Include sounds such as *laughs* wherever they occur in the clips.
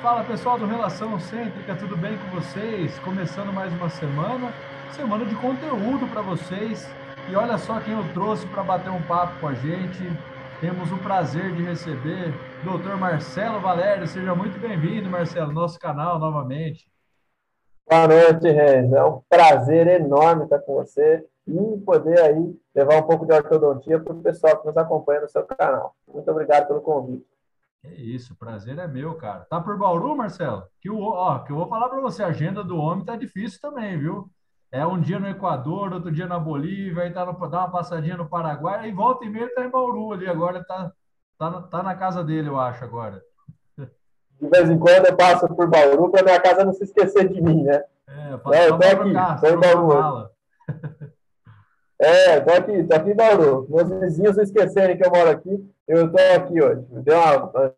Fala pessoal do Relação Cêntrica, tudo bem com vocês? Começando mais uma semana, semana de conteúdo para vocês. E olha só quem eu trouxe para bater um papo com a gente. Temos o prazer de receber o Dr. Marcelo Valério. Seja muito bem-vindo, Marcelo, nosso canal novamente. Boa noite, Renzo. É um prazer enorme estar com você e poder aí levar um pouco de ortodontia para o pessoal que nos acompanha no seu canal. Muito obrigado pelo convite. É isso, prazer é meu, cara. Tá por Bauru, Marcelo? Que, o, ó, que eu vou falar para você, a agenda do homem tá difícil também, viu? É um dia no Equador, outro dia na Bolívia, aí tá no, dá uma passadinha no Paraguai, aí volta e meia ele tá em Bauru ali, agora tá, tá, tá na casa dele, eu acho, agora. De vez em quando eu passo por Bauru para minha casa não se esquecer de mim, né? É, eu, eu tô aqui, tô em Bauru. *laughs* É, tô aqui, tô aqui em Bauru. Meus vizinhos esquecerem que eu moro aqui, eu tô aqui hoje. Deu uma,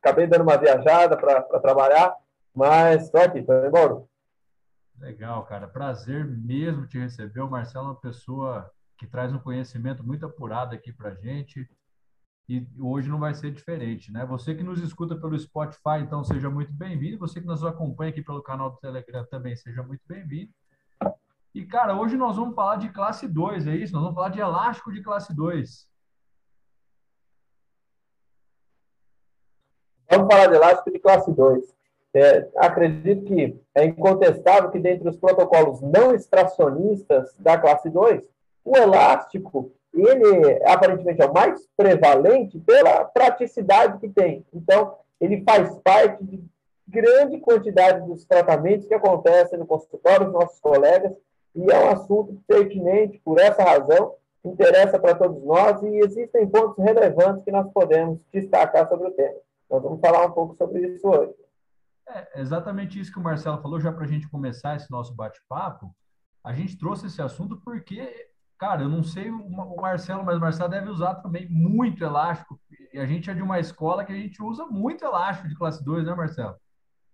acabei dando uma viajada para trabalhar, mas tô aqui, tô em Bauru. Legal, cara. Prazer mesmo te receber. O Marcelo é uma pessoa que traz um conhecimento muito apurado aqui para gente. E hoje não vai ser diferente, né? Você que nos escuta pelo Spotify, então seja muito bem-vindo. Você que nos acompanha aqui pelo canal do Telegram também seja muito bem-vindo. E, cara, hoje nós vamos falar de classe 2, é isso? Nós vamos falar de elástico de classe 2. Vamos falar de elástico de classe 2. É, acredito que é incontestável que, dentre os protocolos não extracionistas da classe 2, o elástico, ele aparentemente é o mais prevalente pela praticidade que tem. Então, ele faz parte de grande quantidade dos tratamentos que acontecem no consultório dos nossos colegas e é um assunto pertinente, por essa razão, interessa para todos nós e existem pontos relevantes que nós podemos destacar sobre o tema. Nós vamos falar um pouco sobre isso hoje. É exatamente isso que o Marcelo falou, já para a gente começar esse nosso bate-papo. A gente trouxe esse assunto porque, cara, eu não sei o Marcelo, mas o Marcelo deve usar também muito elástico. E a gente é de uma escola que a gente usa muito elástico de classe 2, né, Marcelo?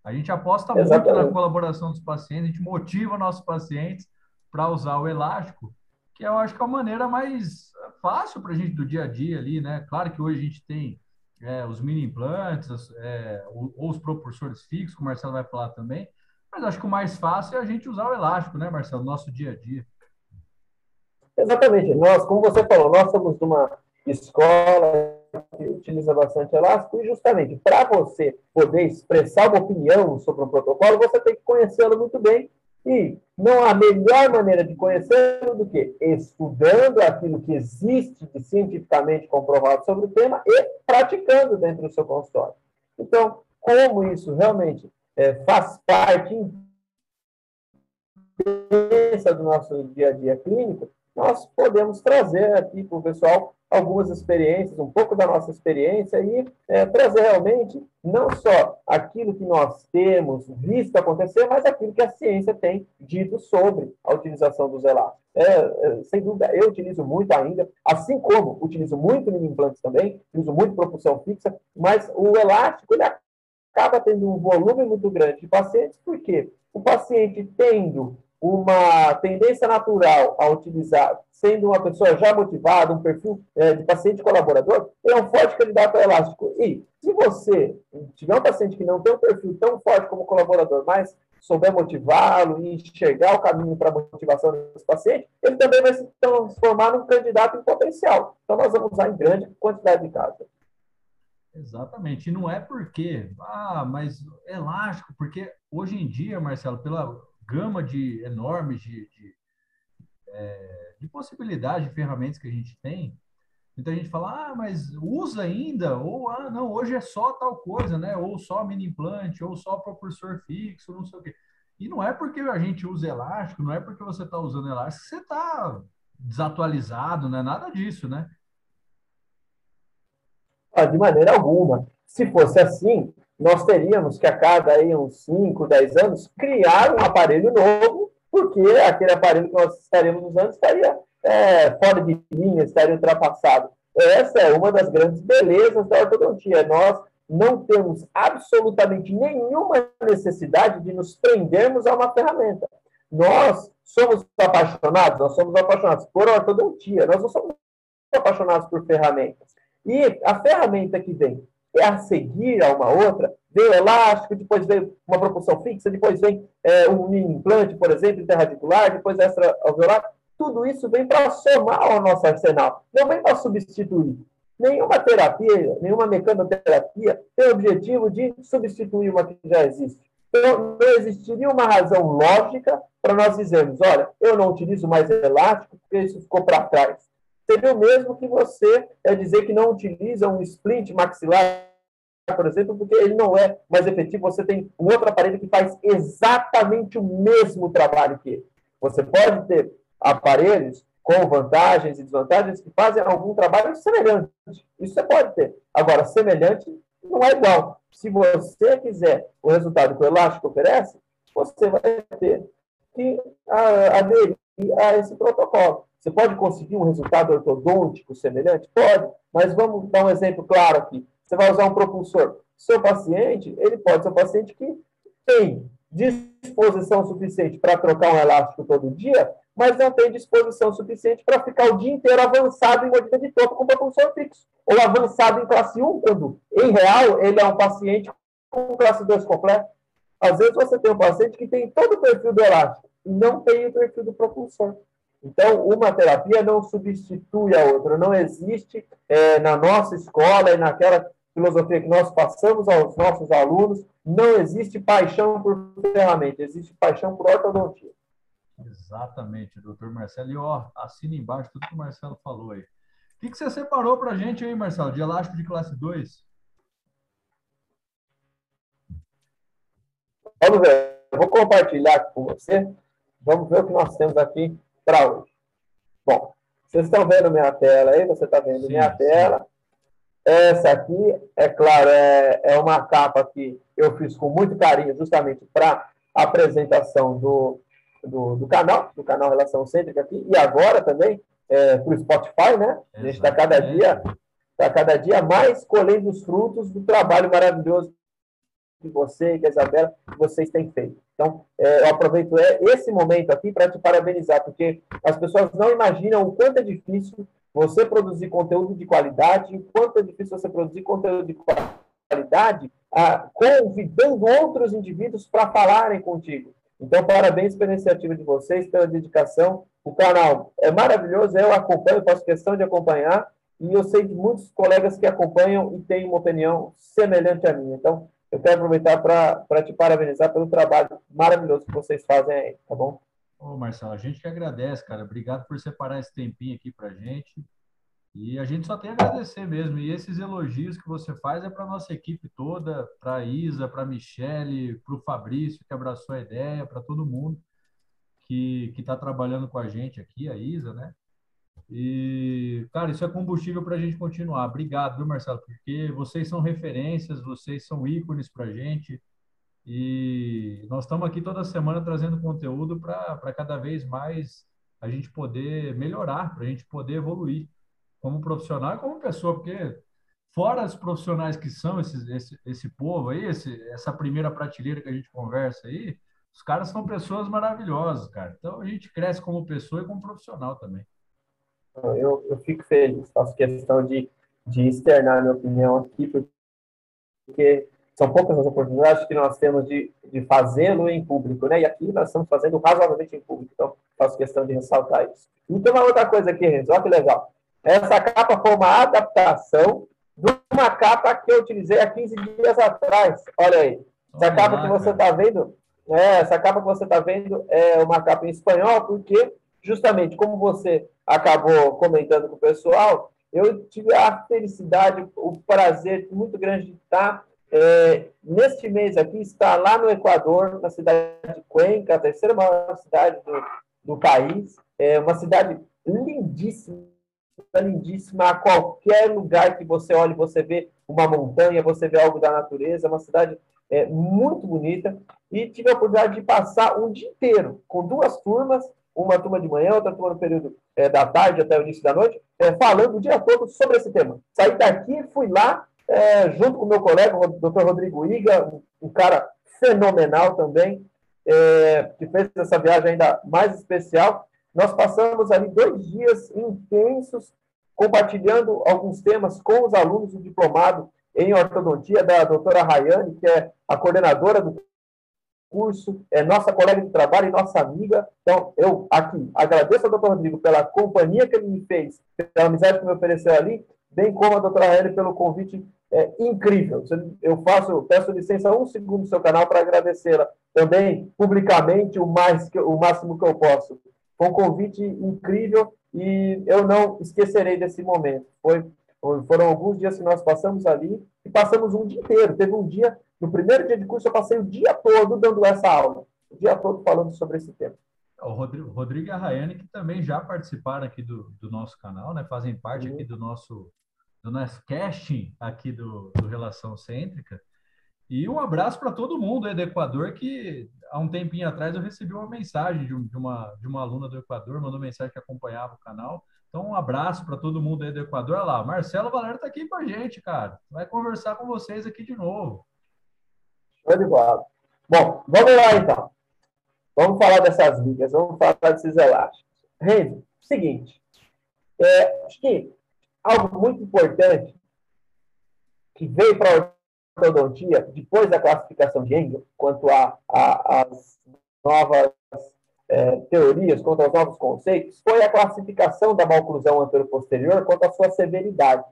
A gente aposta Exatamente. muito na colaboração dos pacientes, a gente motiva nossos pacientes para usar o elástico, que eu acho que é a maneira mais fácil para a gente do dia a dia ali, né? Claro que hoje a gente tem é, os mini implantes, é, ou os propulsores fixos, que o Marcelo vai falar também, mas acho que o mais fácil é a gente usar o elástico, né, Marcelo, no nosso dia a dia. Exatamente. Nós, como você falou, nós somos de uma escola que utiliza bastante elástico e justamente para você poder expressar uma opinião sobre um protocolo, você tem que conhecê-lo muito bem e não há melhor maneira de conhecê-lo do que estudando aquilo que existe de cientificamente comprovado sobre o tema e praticando dentro do seu consultório. Então, como isso realmente é, faz parte do nosso dia a dia clínico, nós podemos trazer aqui para o pessoal algumas experiências, um pouco da nossa experiência e é, trazer realmente não só aquilo que nós temos visto acontecer, mas aquilo que a ciência tem dito sobre a utilização dos elásticos. É, é, sem dúvida, eu utilizo muito ainda, assim como utilizo muito mini implantes também, uso muito propulsão fixa, mas o elástico ele acaba tendo um volume muito grande de pacientes, porque o paciente tendo uma tendência natural a utilizar, sendo uma pessoa já motivada, um perfil é, de paciente colaborador, é um forte candidato a elástico. E se você tiver um paciente que não tem um perfil tão forte como colaborador, mas souber motivá-lo e enxergar o caminho para a motivação desse paciente, ele também vai se transformar num candidato em potencial. Então, nós vamos usar em grande quantidade de casos. Exatamente. E não é porque, ah, mas elástico, porque hoje em dia, Marcelo, pela gama de enormes de, de, é, de possibilidades de ferramentas que a gente tem, muita gente fala, ah, mas usa ainda, ou ah, não, hoje é só tal coisa, né? Ou só mini implante, ou só propulsor fixo, não sei o quê. E não é porque a gente usa elástico, não é porque você está usando elástico, você está desatualizado, não é nada disso, né? Ah, de maneira alguma. Se fosse assim, nós teríamos que a cada aí, uns 5, 10 anos criar um aparelho novo, porque aquele aparelho que nós estaremos usando estaria é, fora de linha, estaria ultrapassado. Essa é uma das grandes belezas da ortodontia. Nós não temos absolutamente nenhuma necessidade de nos prendermos a uma ferramenta. Nós somos apaixonados, nós somos apaixonados por ortodontia, nós não somos apaixonados por ferramentas. E a ferramenta que vem a seguir a uma outra, veio elástico, depois veio uma propulsão fixa, depois vem é, um implante, por exemplo, interradicular, depois extra-alveolar. Tudo isso vem para somar ao nosso arsenal, não vem para substituir. Nenhuma terapia, nenhuma mecanoterapia tem o objetivo de substituir uma que já existe. Então, não existiria uma razão lógica para nós dizermos: olha, eu não utilizo mais elástico porque isso ficou para trás. Seria o mesmo que você é dizer que não utiliza um splint maxilar por exemplo, porque ele não é mais efetivo, você tem um outro aparelho que faz exatamente o mesmo trabalho que ele. Você pode ter aparelhos com vantagens e desvantagens que fazem algum trabalho semelhante. Isso você pode ter. Agora, semelhante não é igual. Se você quiser o resultado que o elástico oferece, você vai ter que aderir a esse protocolo. Você pode conseguir um resultado ortodôntico semelhante? Pode, mas vamos dar um exemplo claro aqui. Você vai usar um propulsor. Seu paciente, ele pode ser um paciente que tem disposição suficiente para trocar um elástico todo dia, mas não tem disposição suficiente para ficar o dia inteiro avançado em mordida de topo com propulsor fixo. Ou avançado em classe 1, quando, em real, ele é um paciente com classe 2 completo. Às vezes você tem um paciente que tem todo o perfil do elástico e não tem o perfil do propulsor. Então, uma terapia não substitui a outra. Não existe é, na nossa escola e naquela filosofia que nós passamos aos nossos alunos, não existe paixão por ferramenta, existe paixão por ortodontia. Exatamente, doutor Marcelo. E ó, assina embaixo tudo que o Marcelo falou aí. O que, que você separou para a gente aí, Marcelo, de elástico de classe 2? Vamos ver, eu vou compartilhar com você. Vamos ver o que nós temos aqui para hoje. Bom, vocês estão vendo minha tela aí? Você está vendo sim, minha sim. tela? Essa aqui, é claro, é, é uma capa que eu fiz com muito carinho, justamente para a apresentação do, do, do, canal, do canal Relação Cêntrica aqui, e agora também é, para o Spotify, né? A gente está cada dia está cada dia mais colhendo os frutos do trabalho maravilhoso que você e que a Isabela, vocês têm feito. Então, é, eu aproveito é, esse momento aqui para te parabenizar, porque as pessoas não imaginam o quanto é difícil você produzir conteúdo de qualidade, o quanto é difícil você produzir conteúdo de qualidade, ah, convidando outros indivíduos para falarem contigo. Então, parabéns pela iniciativa de vocês, pela dedicação. O canal é maravilhoso, eu acompanho, faço questão de acompanhar, e eu sei de muitos colegas que acompanham e têm uma opinião semelhante à minha. Então, eu quero aproveitar para te parabenizar pelo trabalho maravilhoso que vocês fazem aí, tá bom? Ô, Marcelo, a gente que agradece, cara. Obrigado por separar esse tempinho aqui para gente. E a gente só tem a agradecer mesmo. E esses elogios que você faz é para nossa equipe toda, para Isa, para Michele, para o Fabrício, que abraçou a ideia, para todo mundo que está trabalhando com a gente aqui, a Isa, né? E, cara, isso é combustível para a gente continuar. Obrigado, viu, Marcelo? Porque vocês são referências, vocês são ícones para a gente. E nós estamos aqui toda semana trazendo conteúdo para cada vez mais a gente poder melhorar, para a gente poder evoluir como profissional e como pessoa, porque fora os profissionais que são esse, esse, esse povo aí, esse, essa primeira prateleira que a gente conversa aí, os caras são pessoas maravilhosas, cara. Então a gente cresce como pessoa e como profissional também. Eu, eu fico feliz, faço questão de, de externar minha opinião aqui, porque são poucas as oportunidades que nós temos de, de fazê-lo em público, né? E aqui nós estamos fazendo razoavelmente em público, então faço questão de ressaltar isso. E tem uma outra coisa aqui, Renzo, olha que legal. Essa capa foi uma adaptação de uma capa que eu utilizei há 15 dias atrás. Olha aí. Essa capa que você está vendo, é, essa capa que você está vendo é uma capa em espanhol, porque justamente como você acabou comentando com o pessoal, eu tive a felicidade, o prazer muito grande de estar é, neste mês aqui está lá no Equador, na cidade de Cuenca, a terceira maior cidade do, do país. É uma cidade lindíssima, lindíssima. A qualquer lugar que você olhe, você vê uma montanha, você vê algo da natureza. Uma cidade é, muito bonita. E tive a oportunidade de passar um dia inteiro com duas turmas, uma turma de manhã, outra turma no período é, da tarde até o início da noite, é, falando o dia todo sobre esse tema. Saí daqui, fui lá, é, junto com meu colega, o Dr. Rodrigo Iga, um, cara fenomenal também, que fez essa viagem ainda mais especial. Nós passamos ali dois dias intensos compartilhando alguns temas com os alunos do diplomado em ortodontia da doutora Rayane, que é a coordenadora do curso, é nossa colega de trabalho e nossa amiga. Então, eu aqui agradeço ao doutor Rodrigo pela companhia que ele me fez, pela amizade que me ofereceu ali, bem como a doutora Rayane pelo convite é, incrível. Eu faço, peço licença um segundo do seu canal para agradecê-la também publicamente o mais que, o máximo que eu posso. Foi um convite incrível e eu não esquecerei desse momento. Foi, foram alguns dias que nós passamos ali e passamos um dia inteiro. Teve um dia, no primeiro dia de curso, eu passei o dia todo dando essa aula, o dia todo falando sobre esse tema. O Rodrigo, Rodrigo e a Rayane, que também já participaram aqui do, do nosso canal, né? fazem parte uhum. aqui do nosso, do nosso casting aqui do, do Relação Cêntrica. E um abraço para todo mundo aí do Equador, que há um tempinho atrás eu recebi uma mensagem de, uma, de uma aluna do Equador, mandou mensagem que acompanhava o canal. Então, um abraço para todo mundo aí do Equador. Olha lá, Marcelo Valério está aqui com a gente, cara. Vai conversar com vocês aqui de novo. Show de bola. Bom, vamos lá então. Vamos falar dessas ligas, vamos falar desses elásticos. Renzo, seguinte, é, acho que algo muito importante que veio para ortodontia, depois da classificação de Engel, quanto às novas é, teorias, quanto aos novos conceitos, foi a classificação da maloclusão antero-posterior quanto à sua severidade.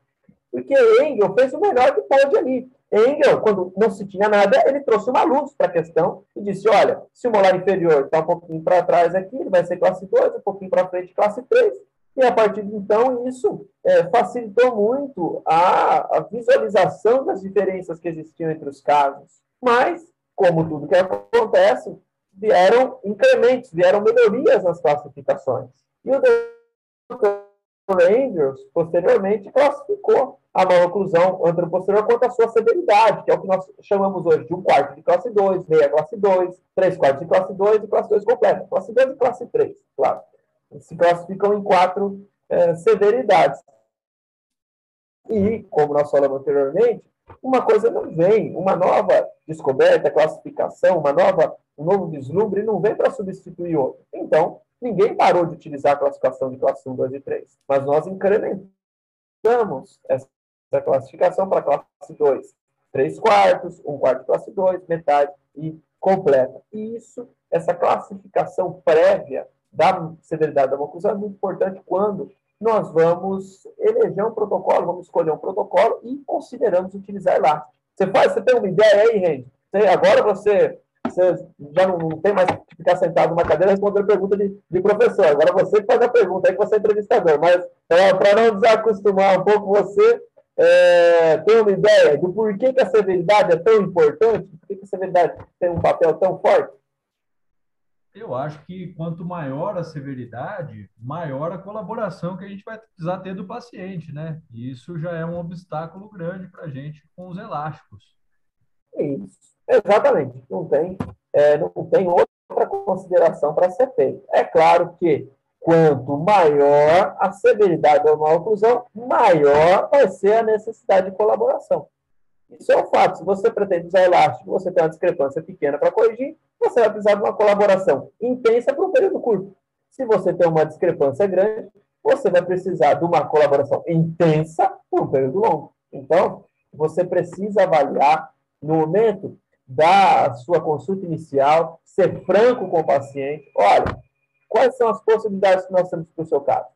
Porque Engel fez o melhor que pôde ali. Engel, quando não se tinha nada, ele trouxe uma luz para a questão e disse: olha, se o molar inferior está um pouquinho para trás aqui, ele vai ser classe 2, um pouquinho para frente, classe 3. E a partir de então, isso é, facilitou muito a, a, visualização das diferenças que existiam entre os casos. Mas, como tudo que acontece, vieram incrementos, vieram melhorias nas classificações. E o Dr. Andrews, posteriormente, classificou a maloclusão anteroposterior quanto à sua severidade, que é o que nós chamamos hoje de um quarto de classe 2, meia classe 2, três quartos de classe 2 e classe 2 completa. Classe 2 e classe 3, claro se classificam em quatro é, severidades. E, como nós falamos anteriormente, uma coisa não vem, uma nova descoberta, classificação, uma nova, um novo vislumbre não vem para substituir outro. Então, ninguém parou de utilizar a classificação de classe 1, 2 e 3, mas nós incrementamos essa classificação para classe 2. 3 quartos, 1 quarto de classe 2, metade e completa. E isso, essa classificação prévia, da severidade da conclusão é muito importante quando nós vamos eleger um protocolo, vamos escolher um protocolo e consideramos utilizar elástico. Você faz, você tem uma ideia aí, Randy? Agora você, você já não, não, tem mais que ficar sentado numa cadeira respondendo pergunta de, de professor. Agora você faz a pergunta, aí que você é entrevistador. Mas é, para não desacostumar um pouco, você é, tem uma ideia do porquê que a severidade é tão importante? Por que a severidade tem um papel tão forte? Eu acho que quanto maior a severidade, maior a colaboração que a gente vai precisar ter do paciente, né? E isso já é um obstáculo grande para a gente com os elásticos. Isso, exatamente. Não tem, é, não tem outra consideração para ser feita. É claro que quanto maior a severidade da maloclusão, maior vai ser a necessidade de colaboração. Isso é um fato. Se você pretende usar elástico, você tem uma discrepância pequena para corrigir, você vai precisar de uma colaboração intensa por um período curto. Se você tem uma discrepância grande, você vai precisar de uma colaboração intensa por um período longo. Então, você precisa avaliar no momento da sua consulta inicial, ser franco com o paciente. Olha, quais são as possibilidades que nós temos para o seu caso?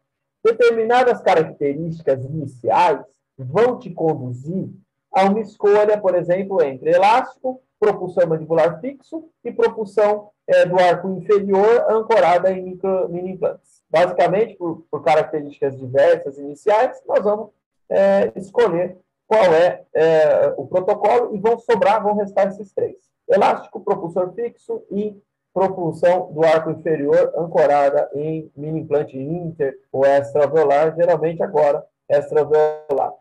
Determinadas características iniciais vão te conduzir a uma escolha, por exemplo, entre elástico, propulsão mandibular fixo e propulsão é, do arco inferior ancorada em micro, mini implantes. Basicamente, por, por, características diversas iniciais, nós vamos é, escolher qual é, é, o protocolo e vão sobrar, vão restar esses três. Elástico, propulsor fixo e propulsão do arco inferior ancorada em mini implante inter ou extraveolar, geralmente agora extraveolar.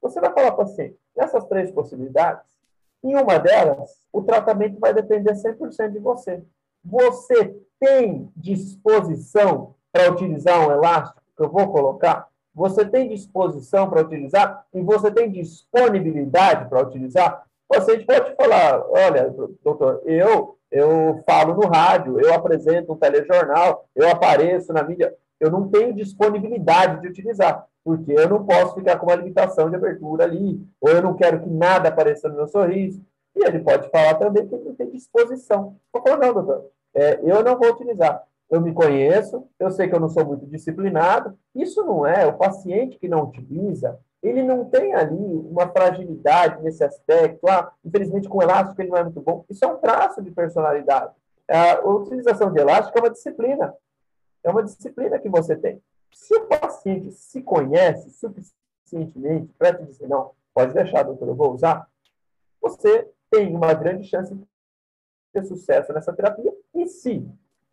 Você vai falar para o paciente, Nessas três possibilidades, em uma delas, o tratamento vai depender 100% de você. Você tem disposição para utilizar um elástico que eu vou colocar? Você tem disposição para utilizar e você tem disponibilidade para utilizar? Paciente pode falar, olha, doutor, eu, eu falo no rádio, eu apresento um telejornal, eu apareço na mídia, eu não tenho disponibilidade de utilizar, porque eu não posso ficar com uma limitação de abertura ali, ou eu não quero que nada apareça no meu sorriso. E ele pode falar também que ele não tem disposição. Eu falo, não, doutor, é, eu não vou utilizar. Eu me conheço, eu sei que eu não sou muito disciplinado. Isso não é o paciente que não utiliza, ele não tem ali uma fragilidade nesse aspecto. Ah, infelizmente, com elástico ele não é muito bom. Isso é um traço de personalidade. A utilização de elástico é uma disciplina. É uma disciplina que você tem. Se o paciente se conhece suficientemente para te dizer, não, pode deixar, doutor, eu vou usar, você tem uma grande chance de ter sucesso nessa terapia. E se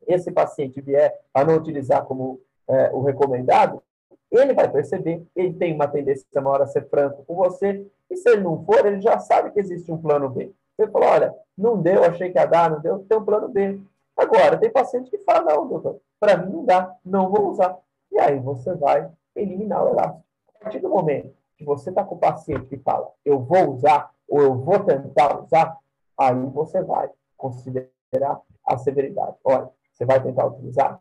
esse paciente vier a não utilizar como é, o recomendado, ele vai perceber, ele tem uma tendência maior a ser franco com você, e se ele não for, ele já sabe que existe um plano B. Você falou, olha, não deu, achei que ia dar, não deu, tem um plano B. Agora, tem paciente que fala, não, doutor, para mim não dá, não vou usar. E aí você vai eliminar o elástico. A partir do momento que você está com o paciente que fala, eu vou usar, ou eu vou tentar usar, aí você vai considerar a severidade. Olha, você vai tentar utilizar?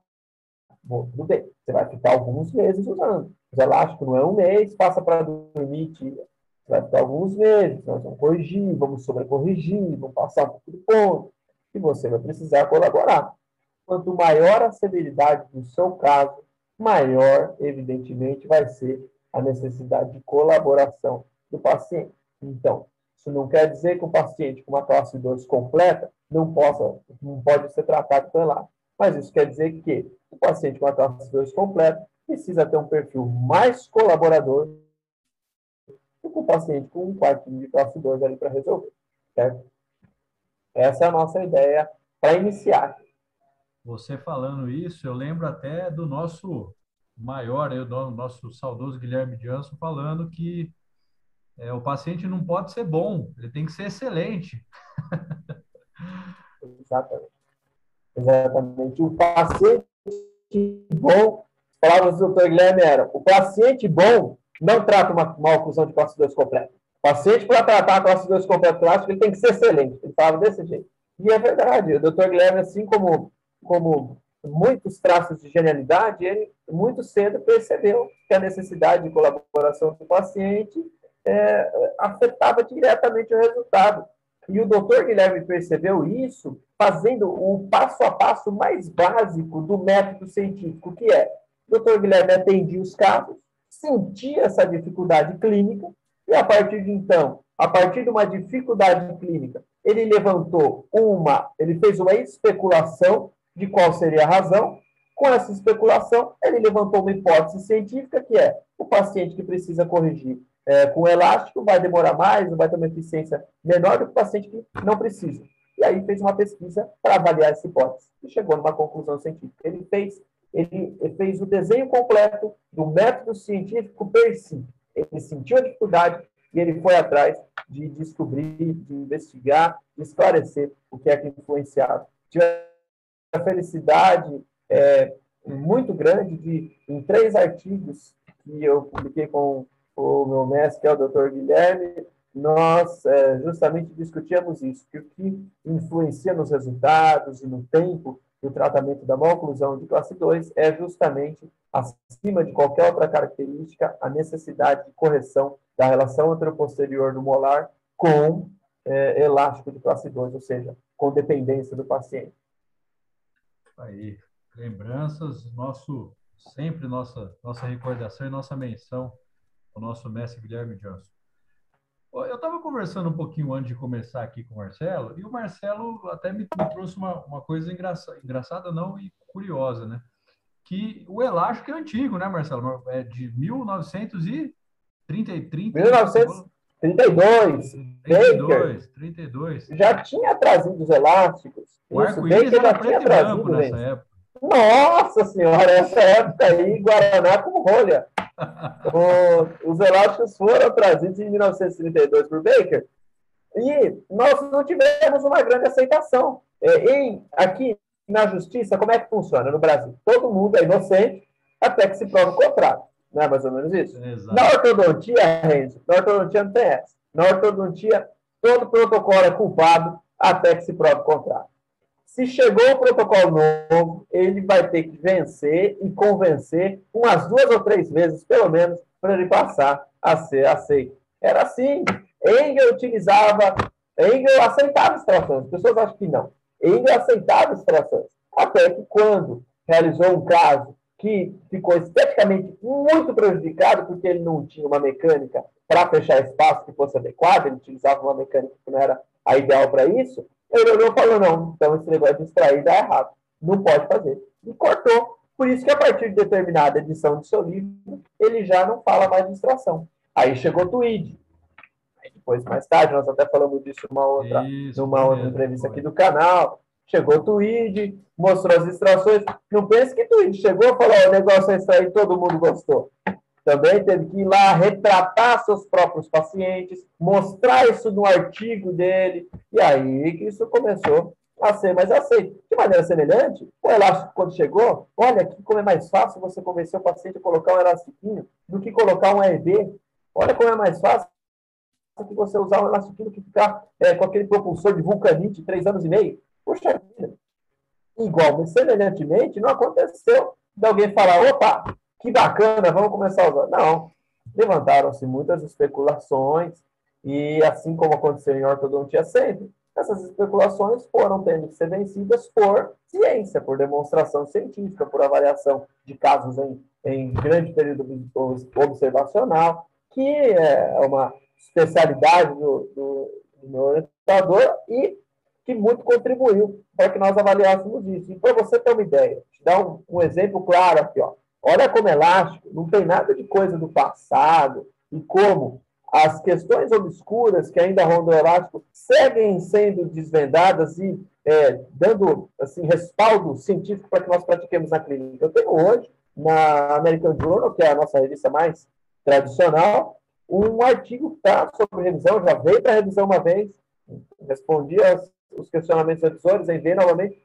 Bom, tudo bem. Você vai ficar alguns meses usando. Os elásticos não é um mês, passa para dormir, tira. Você vai ficar alguns meses, nós vamos corrigir, vamos sobrecorrigir, vamos passar um pouco ponto. E você vai precisar colaborar. Quanto maior a severidade do seu caso, maior, evidentemente, vai ser a necessidade de colaboração do paciente. Então, isso não quer dizer que o paciente com uma classe 2 completa não possa, não pode ser tratado elástico. Mas isso quer dizer que o paciente com a classe 2 completa precisa ter um perfil mais colaborador do que o paciente com um quartinho de classe 2 ali para resolver. Certo? Essa é a nossa ideia para iniciar. Você falando isso, eu lembro até do nosso maior, do nosso saudoso Guilherme Janso, falando que é, o paciente não pode ser bom, ele tem que ser excelente. *laughs* Exatamente. Exatamente. O paciente bom, palavras do doutor Guilherme era, o paciente bom não trata uma, uma oclusão de classe 2 completa. O paciente, para tratar a classe 2 completa clássica, ele tem que ser excelente. Ele falava desse jeito. E é verdade. O doutor Guilherme, assim como, como muitos traços de genialidade, ele muito cedo percebeu que a necessidade de colaboração do paciente é, afetava diretamente o resultado. E o doutor Guilherme percebeu isso fazendo o passo a passo mais básico do método científico, que é, o doutor Guilherme atendia os casos, sentia essa dificuldade clínica, e a partir de então, a partir de uma dificuldade clínica, ele levantou uma, ele fez uma especulação de qual seria a razão. Com essa especulação, ele levantou uma hipótese científica que é o paciente que precisa corrigir é, com elástico vai demorar mais, vai ter uma eficiência menor do que o paciente que não precisa. E aí fez uma pesquisa para avaliar essa hipótese e chegou numa conclusão científica. Ele fez, ele, ele fez o desenho completo do método científico per si. Ele sentiu a dificuldade e ele foi atrás de descobrir, de investigar, de esclarecer o que é que influenciava. Tive a felicidade é, muito grande de, em três artigos que eu publiquei com o meu mestre, que é o doutor Guilherme, nós é, justamente discutíamos isso, que o que influencia nos resultados e no tempo do tratamento da mal-oclusão de classe 2 é justamente, acima de qualquer outra característica, a necessidade de correção da relação anteroposterior do molar com é, elástico de classe 2, ou seja, com dependência do paciente. Aí, lembranças, nosso sempre nossa nossa recordação e nossa menção o nosso mestre Guilherme Johnson. Eu estava conversando um pouquinho antes de começar aqui com o Marcelo, e o Marcelo até me, me trouxe uma, uma coisa engraçada, engraçada não, e curiosa, né? Que o elástico é antigo, né, Marcelo? É de 1930 1932. 32, 32. Já tinha trazido os elásticos. O arco-íris já tinha trazido nessa época. Nossa senhora, essa época aí, Guaraná com rolha o, os elásticos foram trazidos em 1932 por Baker e nós não tivemos uma grande aceitação. É, em, aqui na justiça, como é que funciona no Brasil? Todo mundo é inocente até que se prove o contrário. Não é mais ou menos isso? Exato. Na ortodontia, Renzo, na ortodontia não tem essa. Na ortodontia, todo protocolo é culpado até que se prove o contrário. Se chegou o protocolo novo, ele vai ter que vencer e convencer umas duas ou três vezes, pelo menos, para ele passar a ser aceito. Era assim. Engel utilizava, Engel aceitava extrações. As pessoas acham que não. Engel aceitava extrações. Até que quando realizou um caso que ficou esteticamente muito prejudicado, porque ele não tinha uma mecânica para fechar espaço que fosse adequada, ele utilizava uma mecânica que não era a ideal para isso, ele olhou e falou, não, então esse negócio de extrair dá errado, não pode fazer. E cortou. Por isso que a partir de determinada edição do seu livro, ele já não fala mais de extração. Aí chegou o Tweed. Aí depois, mais tarde, nós até falamos disso numa outra, isso, numa outra entrevista aqui do canal. Chegou o Tweed, mostrou as extrações. Não pense que Tweed chegou e falou: o negócio é extrair, todo mundo gostou também teve que ir lá retratar seus próprios pacientes, mostrar isso no artigo dele, e aí que isso começou a ser mais aceito. De maneira semelhante, o elástico, quando chegou, olha aqui como é mais fácil você convencer o paciente a colocar um elastiquinho do que colocar um AEB. Olha como é mais fácil que você usar um elastiquinho que ficar é, com aquele propulsor de vulcanite três anos e meio. Puxa vida. Igual, semelhantemente, não aconteceu de alguém falar, opa, que bacana, vamos começar a usar. Não, levantaram-se muitas especulações, e assim como aconteceu em ortodontia sempre, essas especulações foram tendo que ser vencidas por ciência, por demonstração científica, por avaliação de casos em, em grande período observacional, que é uma especialidade do, do, do meu orientador e que muito contribuiu para que nós avaliássemos isso. E para você ter uma ideia, te dar um, um exemplo claro aqui, ó. Olha como é elástico, não tem nada de coisa do passado e como as questões obscuras que ainda rondam o elástico seguem sendo desvendadas e é, dando assim, respaldo científico para que nós pratiquemos na clínica. Eu tenho hoje, na American Journal, que é a nossa revista mais tradicional, um artigo que está sobre revisão, já veio para revisão uma vez, respondi aos, os questionamentos revisores, enviei novamente.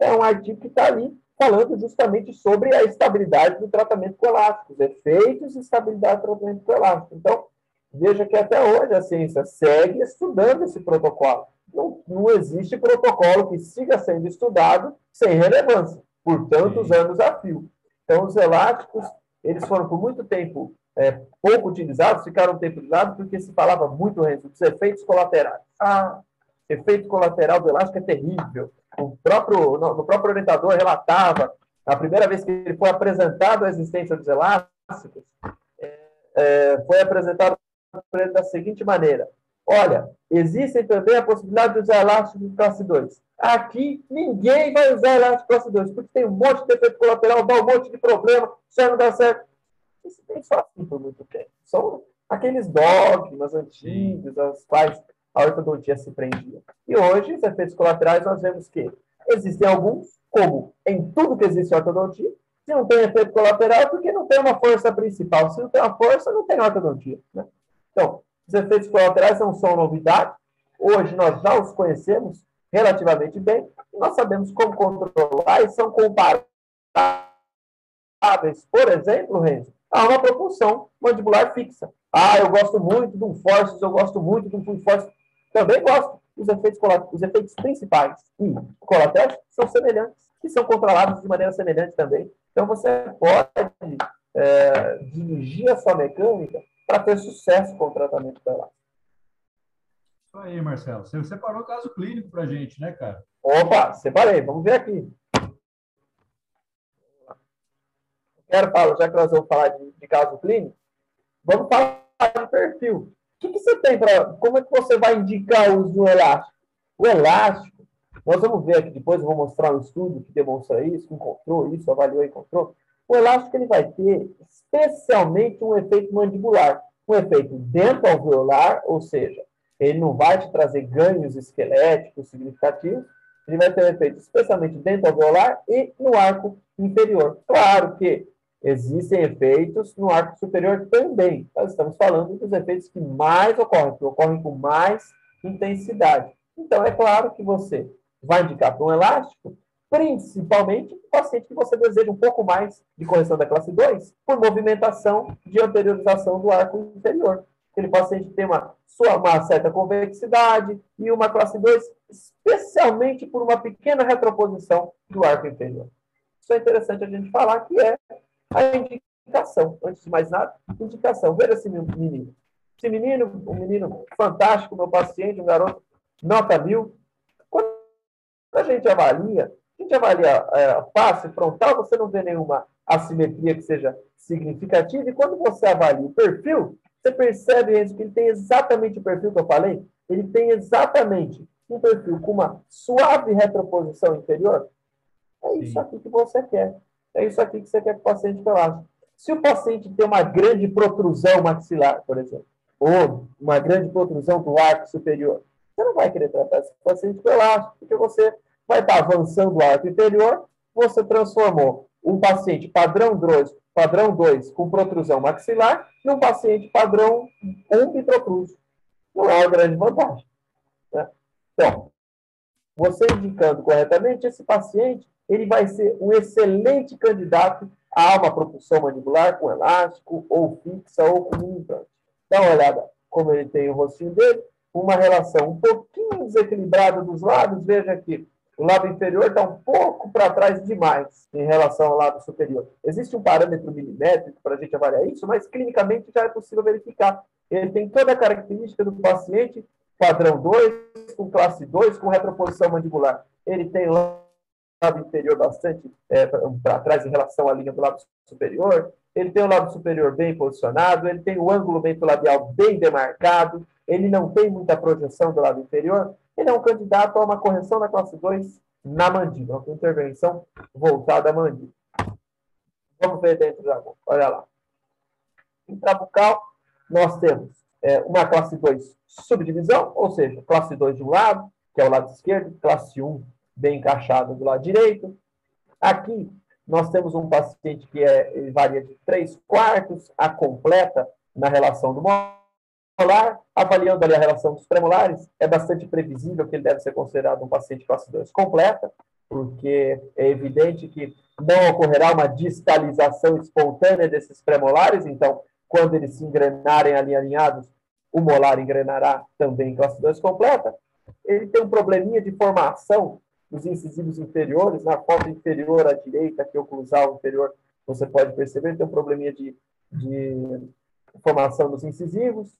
É um artigo que está ali falando justamente sobre a estabilidade do tratamento com elásticos, efeitos e estabilidade do tratamento com elástico. Então, veja que até hoje a ciência segue estudando esse protocolo. Não, não existe protocolo que siga sendo estudado sem relevância, por tantos Sim. anos a fio. Então, os elásticos, eles foram por muito tempo é, pouco utilizados, ficaram um tempo utilizados porque se falava muito, dos efeitos colaterais. Ah, efeito colateral do elástico é terrível o próprio, no, no próprio orientador relatava, a primeira vez que ele foi apresentado a existência dos elásticos, é, é, foi apresentado da seguinte maneira: olha, existem também a possibilidade de usar elástico classe 2. Aqui, ninguém vai usar elástico classe 2, porque tem um monte de efeito colateral, dá um monte de problema, isso não dá certo. Isso tem só assim por muito tempo. São aqueles dogmas antigos, aos quais a ortodontia se prendia. E hoje, os efeitos colaterais, nós vemos que existem alguns, como em tudo que existe ortodontia, se não tem efeito colateral, é porque não tem uma força principal. Se não tem uma força, não tem ortodontia. Né? Então, os efeitos colaterais não são novidade. Hoje nós já os conhecemos relativamente bem. Nós sabemos como controlar e são comparáveis, por exemplo, Renzo, a uma propulsão mandibular fixa. Ah, eu gosto muito de um forceps, eu gosto muito de um full force. Também gosto. Os efeitos, os efeitos principais e colaterais são semelhantes, e são controlados de maneira semelhante também. Então, você pode é, dirigir a sua mecânica para ter sucesso com o tratamento dela. Isso aí, Marcelo. Você separou o caso clínico para a gente, né, cara? Opa, separei. Vamos ver aqui. Quero falar, já que nós vamos falar de, de caso clínico, vamos falar de perfil que, que você tem para. Como é que você vai indicar o uso do elástico? O elástico, nós vamos ver aqui depois, eu vou mostrar um estudo que demonstra isso, que encontrou isso, avaliou e encontrou. O elástico ele vai ter especialmente um efeito mandibular, um efeito dentro alveolar, ou seja, ele não vai te trazer ganhos esqueléticos significativos, ele vai ter um efeito especialmente dentro alveolar e no arco inferior. Claro que existem efeitos no arco superior também. Nós estamos falando dos efeitos que mais ocorrem, que ocorrem com mais intensidade. Então, é claro que você vai indicar para um elástico, principalmente o paciente que você deseja um pouco mais de correção da classe 2, por movimentação de anteriorização do arco inferior. aquele paciente tem uma, sua, uma certa convexidade, e uma classe 2, especialmente por uma pequena retroposição do arco inferior. Isso é interessante a gente falar, que é a indicação. Antes de mais nada, indicação. Veja esse menino. Esse menino, um menino fantástico, meu paciente, um garoto, nota mil. Quando a gente avalia, a gente avalia é, face frontal, você não vê nenhuma assimetria que seja significativa, e quando você avalia o perfil, você percebe que ele tem exatamente o perfil que eu falei? Ele tem exatamente um perfil com uma suave retroposição inferior. É isso Sim. aqui que você quer. É isso aqui que você quer que o paciente relaxe. Se o paciente tem uma grande protrusão maxilar, por exemplo, ou uma grande protrusão do arco superior, você não vai querer tratar esse paciente elástico, porque você vai estar avançando o arco inferior, você transformou um paciente padrão 2, padrão 2 com protrusão maxilar num paciente padrão 1 bitrocruz. Não é uma grande vantagem. Né? Então, você indicando corretamente, esse paciente ele vai ser um excelente candidato a uma propulsão mandibular com elástico, ou fixa, ou com mini implante. Dá uma olhada como ele tem o rostinho dele, uma relação um pouquinho desequilibrada dos lados. Veja aqui, o lado inferior está um pouco para trás demais em relação ao lado superior. Existe um parâmetro milimétrico para a gente avaliar isso, mas clinicamente já é possível verificar. Ele tem toda a característica do paciente padrão 2, com classe 2, com retroposição mandibular. Ele tem lado inferior bastante é, para trás em relação à linha do lado superior. Ele tem o lado superior bem posicionado, ele tem o ângulo labial bem demarcado, ele não tem muita projeção do lado inferior, ele é um candidato a uma correção da classe 2 na mandíbula, com intervenção voltada à mandíbula. Vamos ver dentro da boca, olha lá. Intrabucal, nós temos é, uma classe 2 subdivisão, ou seja, classe 2 de um lado, que é o lado esquerdo, classe 1 bem encaixada do lado direito. Aqui, nós temos um paciente que é, varia de 3 quartos a completa na relação do molar, avaliando ali a relação dos premolares, é bastante previsível que ele deve ser considerado um paciente classe 2 completa, porque é evidente que não ocorrerá uma distalização espontânea desses premolares, então, quando eles se engrenarem ali alinhados, o molar engrenará também em classe 2 completa. Ele tem um probleminha de formação dos incisivos inferiores, na foto inferior à direita, aqui oclusal inferior, você pode perceber, tem um probleminha de, de formação dos incisivos,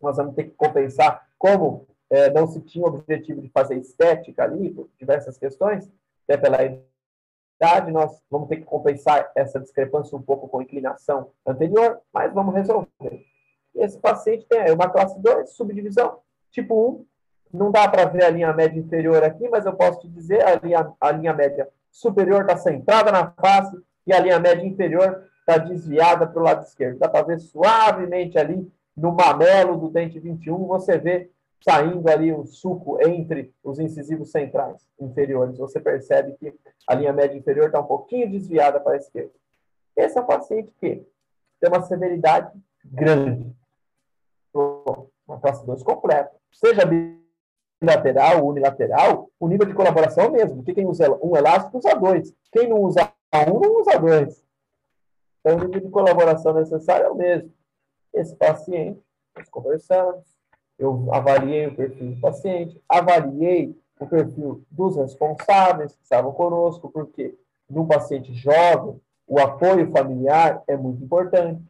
nós vamos ter que compensar como é, não se tinha o objetivo de fazer estética ali, por diversas questões, até pela idade, nós vamos ter que compensar essa discrepância um pouco com a inclinação anterior, mas vamos resolver. Esse paciente tem uma classe 2, subdivisão, tipo 1, não dá para ver a linha média inferior aqui, mas eu posso te dizer, a linha, a linha média superior está centrada na face e a linha média inferior está desviada para o lado esquerdo. Dá para ver suavemente ali no mamelo do dente 21, você vê saindo ali um suco entre os incisivos centrais inferiores. Você percebe que a linha média inferior está um pouquinho desviada para a esquerda. Esse é um paciente que tem uma severidade grande. Uma classe 2 completa. Seja bilateral, unilateral, o nível de colaboração é o mesmo. Porque quem usa um elástico usa dois. Quem não usa um, não usa dois. Então, o nível de colaboração necessário é o mesmo esse paciente, nós conversamos, eu avaliei o perfil do paciente, avaliei o perfil dos responsáveis que estavam conosco, porque no paciente jovem, o apoio familiar é muito importante.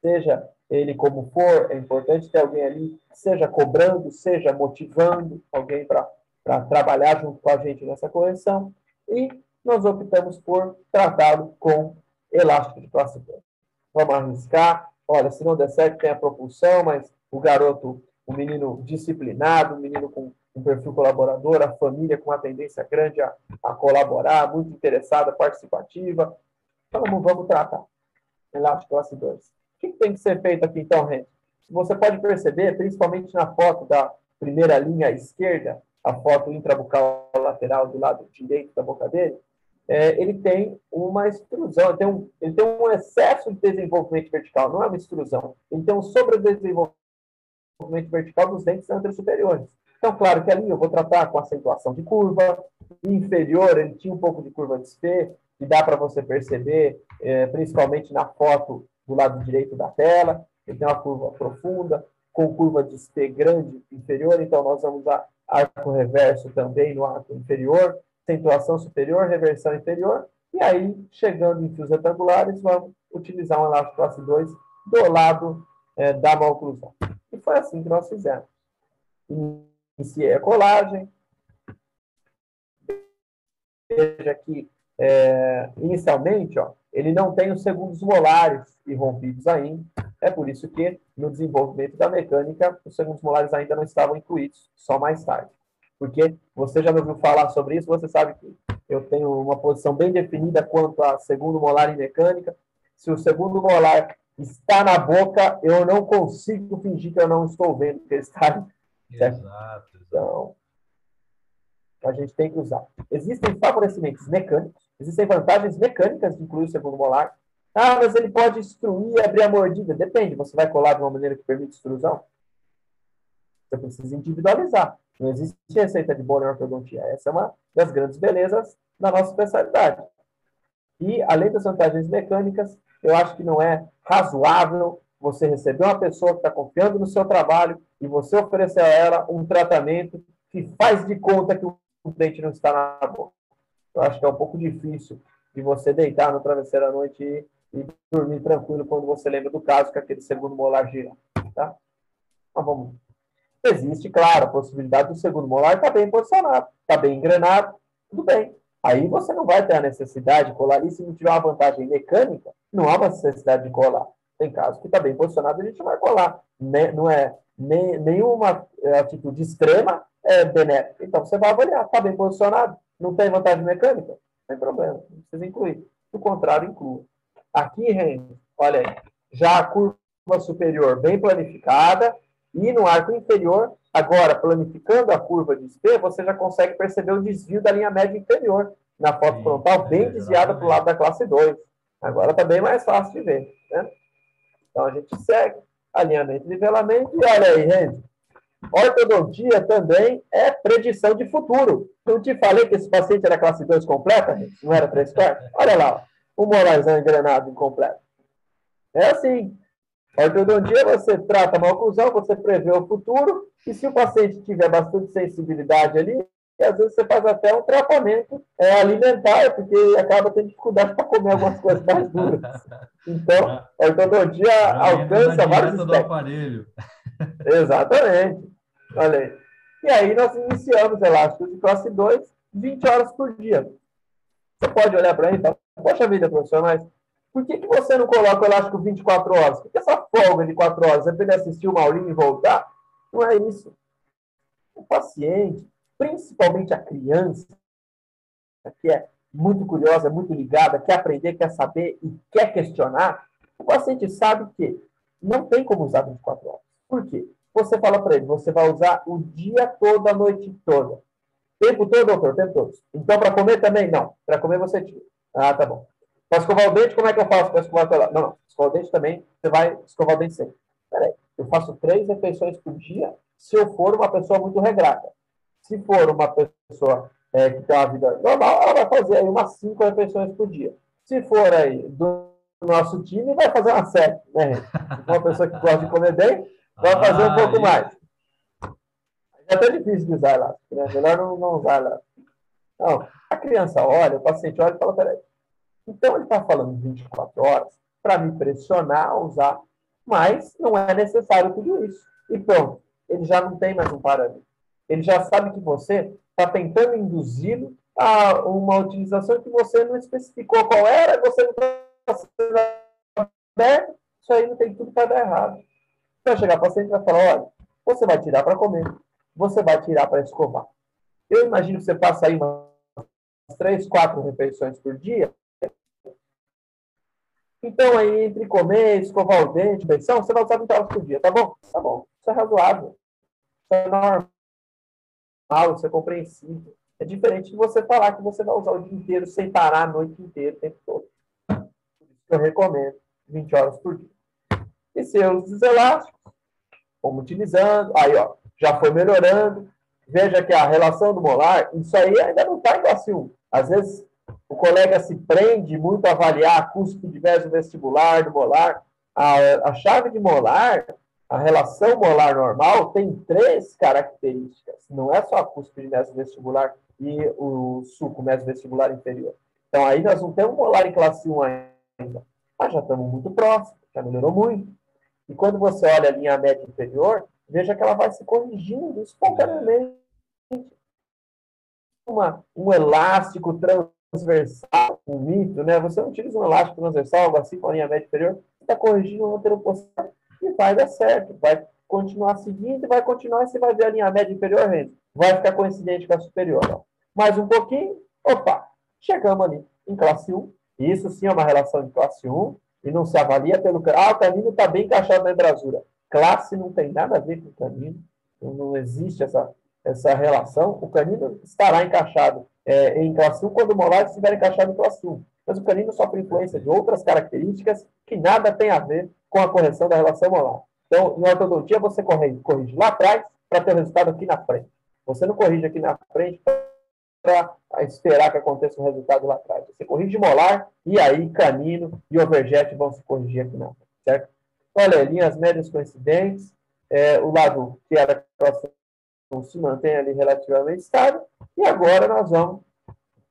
Seja ele como for, é importante ter alguém ali, seja cobrando, seja motivando alguém para trabalhar junto com a gente nessa correção. E nós optamos por tratá-lo com elástico de classe Vamos arriscar, olha, se não der certo, tem a propulsão, mas o garoto, o menino disciplinado, o menino com um perfil colaborador, a família com uma tendência grande a, a colaborar, muito interessada, participativa. Então, vamos, vamos tratar. Elástico classe 2. O que tem que ser feito aqui, então, Rente? Você pode perceber, principalmente na foto da primeira linha esquerda, a foto intrabucal lateral do lado direito da boca dele, é, ele tem uma extrusão, ele tem, um, ele tem um excesso de desenvolvimento vertical, não é uma extrusão, ele tem um sobredesenvolvimento vertical dos dentes superiores. Então, claro que ali eu vou tratar com acentuação de curva, inferior ele tinha um pouco de curva de SP, que dá para você perceber, é, principalmente na foto do lado direito da tela. ele tem uma curva profunda, com curva de SP grande inferior, então nós vamos usar arco reverso também no arco inferior, acentuação superior, reversão inferior, e aí, chegando em fios retangulares, vamos utilizar um elástico classe 2 do lado é, da maloclusão. E foi assim que nós fizemos. Iniciei a colagem. Veja que, é, inicialmente, ó, ele não tem os segundos molares irrompidos ainda. É por isso que, no desenvolvimento da mecânica, os segundos molares ainda não estavam incluídos, só mais tarde. Porque você já me ouviu falar sobre isso, você sabe que eu tenho uma posição bem definida quanto a segundo molar em mecânica. Se o segundo molar está na boca, eu não consigo fingir que eu não estou vendo que ele está ali. Exato, Então, a gente tem que usar. Existem favorecimentos mecânicos, existem vantagens mecânicas de incluir o segundo molar. Ah, mas ele pode destruir abrir a mordida. Depende, você vai colar de uma maneira que permite extrusão? Você precisa individualizar. Não existe receita de boa ortodontia. Essa é uma das grandes belezas da nossa especialidade. E, além das vantagens mecânicas, eu acho que não é razoável você receber uma pessoa que está confiando no seu trabalho e você oferecer a ela um tratamento que faz de conta que o dente não está na boca. Eu acho que é um pouco difícil de você deitar no travesseiro à noite e, e dormir tranquilo quando você lembra do caso que aquele segundo molar gira. Tá? Então, vamos. Existe, claro, a possibilidade do segundo molar estar tá bem posicionado, está bem engrenado, tudo bem. Aí você não vai ter a necessidade de colar. E se não tiver uma vantagem mecânica, não há uma necessidade de colar. Tem casos que está bem posicionado, a gente vai colar. Não é nem, nenhuma é, atitude extrema é benéfica. Então você vai avaliar, está bem posicionado, não tem vantagem mecânica? Tem problema, não precisa incluir. Do contrário, inclua. Aqui, Renzo, olha aí, já a curva superior bem planificada e no arco inferior Agora, planificando a curva de SP, você já consegue perceber o desvio da linha média inferior na foto Sim, frontal, bem é, desviada para o lado da classe 2. Agora está bem mais fácil de ver. Né? Então, a gente segue alinhamento nivelamento. E olha aí, gente, ortodontia também é predição de futuro. Eu te falei que esse paciente era classe 2 completa, gente? não era 3 quartos? Olha lá, o molarzão engrenado incompleto. É assim, Ortodontia, você trata uma oclusão, você prevê o futuro, e se o paciente tiver bastante sensibilidade ali, às vezes você faz até um tratamento é, alimentar, porque acaba tendo dificuldade para comer algumas coisas mais duras. *laughs* Então, a ortodontia alcança vários do aparelho. *laughs* Exatamente. Olha aí. E aí nós iniciamos elásticos de classe 2, 20 horas por dia. Você pode olhar para mim e falar, poxa vida, profissionais, por que, que você não coloca o elástico 24 horas? Por que essa folga de 4 horas? É para ele assistir o Maurinho e voltar? Não é isso. O paciente, principalmente a criança, que é muito curiosa, muito ligada, quer aprender, quer saber e quer questionar, o paciente sabe que não tem como usar 24 horas. Por quê? Você fala para ele, você vai usar o dia todo, a noite toda. Tempo todo, doutor? Tempo todo. Então, para comer também? Não. Para comer você tira. Ah, tá bom. Para escovar o dente, como é que eu faço para escovar o Não, não. Escovar o dente também, você vai escovar o dente sempre. Peraí, eu faço três refeições por dia se eu for uma pessoa muito regrada. Se for uma pessoa é, que tem uma vida normal, ela vai fazer aí umas cinco refeições por dia. Se for aí do nosso time, vai fazer uma sete, né? Uma pessoa que gosta de comer bem, vai fazer um pouco mais. É até difícil de usar lá. Né? Melhor não, não usar lá. Não, a criança olha, o paciente olha e fala, peraí, então, ele está falando 24 horas para me pressionar a usar, mas não é necessário tudo isso. E pronto, ele já não tem mais um parâmetro. Ele já sabe que você está tentando induzi-lo a uma utilização que você não especificou qual era, você não está sendo aberto, isso aí não tem tudo para dar errado. Vai chegar para paciente e vai falar, olha, você vai tirar para comer, você vai tirar para escovar. Eu imagino que você passa aí umas três, quatro refeições por dia, então, aí, entre comer, escovar o dente, pensão, você vai usar 20 horas por dia, tá bom? Tá bom. Isso é razoável. Isso é normal, isso é compreensível. É diferente de você falar que você vai usar o dia inteiro sem parar a noite inteira, o tempo todo. Eu recomendo 20 horas por dia. E seus elásticos, vamos utilizando. Aí, ó, já foi melhorando. Veja que a relação do molar, isso aí ainda não está igual assim. Às vezes o colega se prende muito a avaliar custo de verso vestibular do molar. A, a chave de molar, a relação molar normal, tem três características. Não é só a cúspide vestibular e o suco vestibular inferior. Então, aí nós não temos molar em classe 1 ainda. Mas já estamos muito próximos, já melhorou muito. E quando você olha a linha média inferior, veja que ela vai se corrigindo espontaneamente. Uma, um elástico transversal, um mito, né? Você não utiliza um elástico transversal, algo assim, com a linha média inferior, você está corrigindo o anteroposterior e vai dar certo. Vai continuar seguindo vai continuar, e você vai ver a linha média inferior rende. Vai ficar coincidente com a superior. Ó. Mais um pouquinho, opa, chegamos ali em classe 1. Isso sim é uma relação de classe 1 e não se avalia pelo. Ah, o canino está bem encaixado na embrasura. Classe não tem nada a ver com o canino, não existe essa, essa relação. O canino estará encaixado é, em classe 1 quando o molar estiver encaixado em classe 1. Mas o canino sofre influência de outras características que nada tem a ver com a correção da relação molar. Então, em ortodontia, você corrige, corrige lá atrás para ter o resultado aqui na frente. Você não corrige aqui na frente para esperar que aconteça o resultado lá atrás. Você corrige molar e aí canino e overjet vão se corrigir aqui na frente, certo? Olha, linhas médias coincidentes, é, o lado que era próximo se mantém ali relativamente estável, e agora nós vamos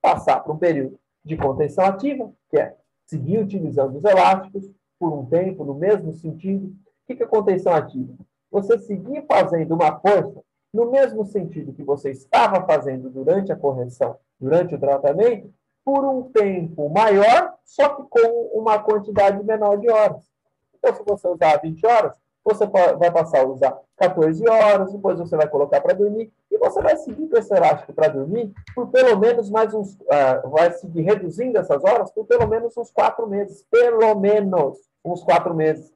passar para um período de contenção ativa, que é seguir utilizando os elásticos por um tempo, no mesmo sentido. O que é contenção ativa? Você seguir fazendo uma força no mesmo sentido que você estava fazendo durante a correção, durante o tratamento, por um tempo maior, só que com uma quantidade menor de horas. Então, se você usar 20 horas, você vai passar a usar 14 horas, depois você vai colocar para dormir, e você vai seguir com esse elástico para dormir por pelo menos mais uns. Uh, vai seguir reduzindo essas horas por pelo menos uns quatro meses. Pelo menos uns quatro meses.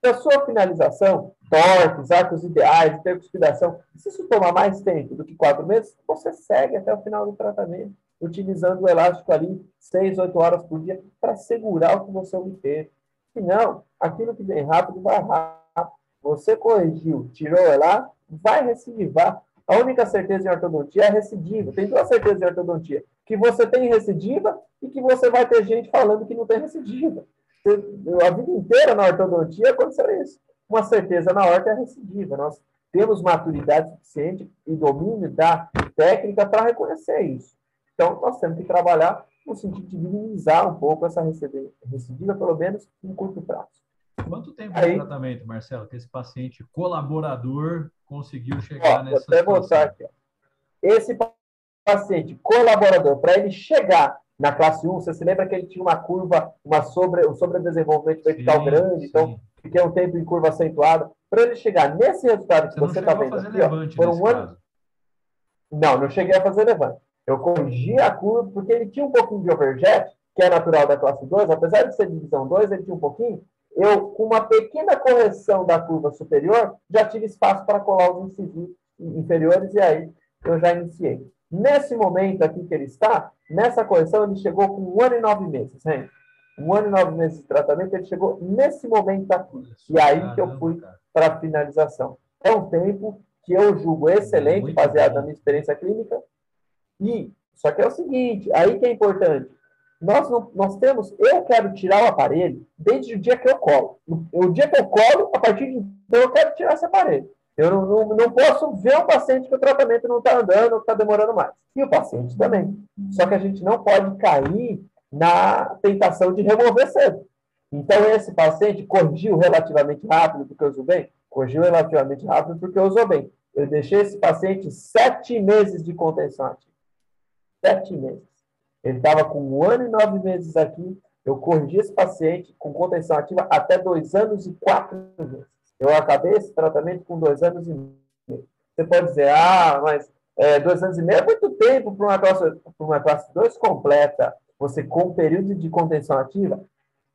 Se a sua finalização, torques, arcos ideais, intercuspidação, se isso tomar mais tempo do que quatro meses, você segue até o final do tratamento, utilizando o elástico ali seis, oito horas por dia para segurar o que você obteve. Se não, aquilo que vem rápido vai rápido. Você corrigiu, tirou ela, vai recidivar. A única certeza em ortodontia é recidiva. Tem duas certezas em ortodontia: que você tem recidiva e que você vai ter gente falando que não tem recidiva. A vida inteira na ortodontia aconteceu isso. Uma certeza na horta é recidiva. Nós temos maturidade suficiente e domínio da técnica para reconhecer isso. Então, nós temos que trabalhar no sentido de minimizar um pouco essa recidiva, pelo menos em curto prazo. Quanto tempo Aí, de tratamento, Marcelo, que esse paciente colaborador conseguiu chegar ó, nessa vou até mostrar aqui. Ó. Esse paciente colaborador, para ele chegar na classe 1, você se lembra que ele tinha uma curva, uma sobre, um sobredesenvolvimento vertical grande, sim. então fiquei um tempo em curva acentuada. Para ele chegar nesse resultado que você está vendo aqui, ó, por um ano. Caso. Não, não cheguei a fazer levante. Eu corrigi a curva porque ele tinha um pouquinho de overjet, que é natural da classe 2, apesar de ser divisão 2, ele tinha um pouquinho. Eu, com uma pequena correção da curva superior, já tive espaço para colar os incisivos inferiores e aí eu já iniciei. Nesse momento aqui que ele está, nessa correção, ele chegou com um ano e nove meses, hein? Um ano e nove meses de tratamento, ele chegou nesse momento aqui. E aí que eu fui para a finalização. É um tempo que eu julgo excelente, baseado na minha experiência clínica, e, só que é o seguinte, aí que é importante. Nós, não, nós temos, eu quero tirar o aparelho desde o dia que eu colo. O dia que eu colo, a partir de então eu quero tirar esse aparelho. Eu não, não, não posso ver um paciente que o tratamento não está andando está demorando mais. E o paciente também. Só que a gente não pode cair na tentação de remover cedo. Então, esse paciente corrigiu relativamente rápido porque usou bem? Corrigiu relativamente rápido porque usou bem. Eu deixei esse paciente sete meses de contenção ativa sete meses. Ele estava com um ano e nove meses aqui. Eu corrigi esse paciente com contenção ativa até dois anos e quatro meses. Eu acabei esse tratamento com dois anos e meio. Você pode dizer, ah, mas é, dois anos e meio é muito tempo para uma classe, uma classe 2 completa. Você com um período de contenção ativa,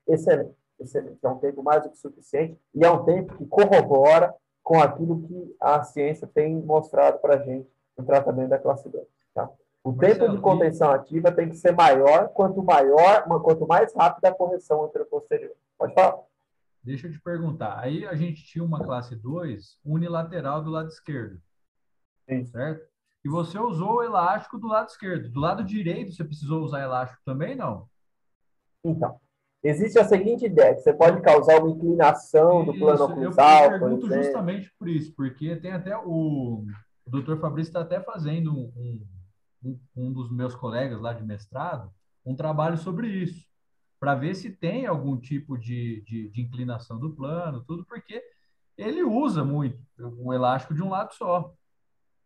excelente, excelente. É um tempo mais do que suficiente e é um tempo que corrobora com aquilo que a ciência tem mostrado para a gente no tratamento da classe 2. Tá? O Marcelo, tempo de contenção e... ativa tem que ser maior quanto maior, quanto mais rápida a correção anterior-posterior. Pode falar? Deixa eu te perguntar. Aí a gente tinha uma classe 2 unilateral do lado esquerdo. Sim. Certo? E você usou o elástico do lado esquerdo. Do lado direito, você precisou usar elástico também, não? Então, Existe a seguinte ideia, que você pode causar uma inclinação do plano oclusal. Eu pergunto justamente por isso, porque tem até o, o doutor Fabrício está até fazendo um, um, um dos meus colegas lá de mestrado, um trabalho sobre isso, para ver se tem algum tipo de, de, de, inclinação do plano, tudo, porque ele usa muito um elástico de um lado só.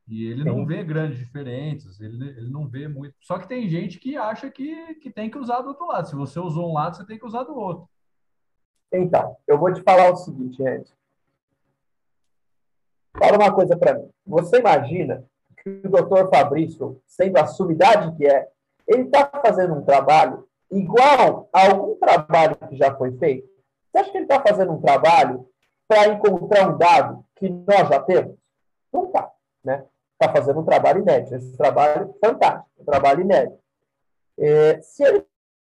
E ele Sim. não vê grandes diferenças, ele, ele não vê muito. Só que tem gente que acha que, que tem que usar do outro lado. Se você usou um lado, você tem que usar do outro. Então, eu vou te falar o seguinte, gente. Fala uma coisa para mim. Você imagina o doutor Fabrício, sendo a sumidade que é, ele está fazendo um trabalho igual a algum trabalho que já foi feito? Você acha que ele está fazendo um trabalho para encontrar um dado que nós já temos? Não está. Né? está fazendo um trabalho inédito, esse trabalho fantástico, um trabalho inédito. É, se ele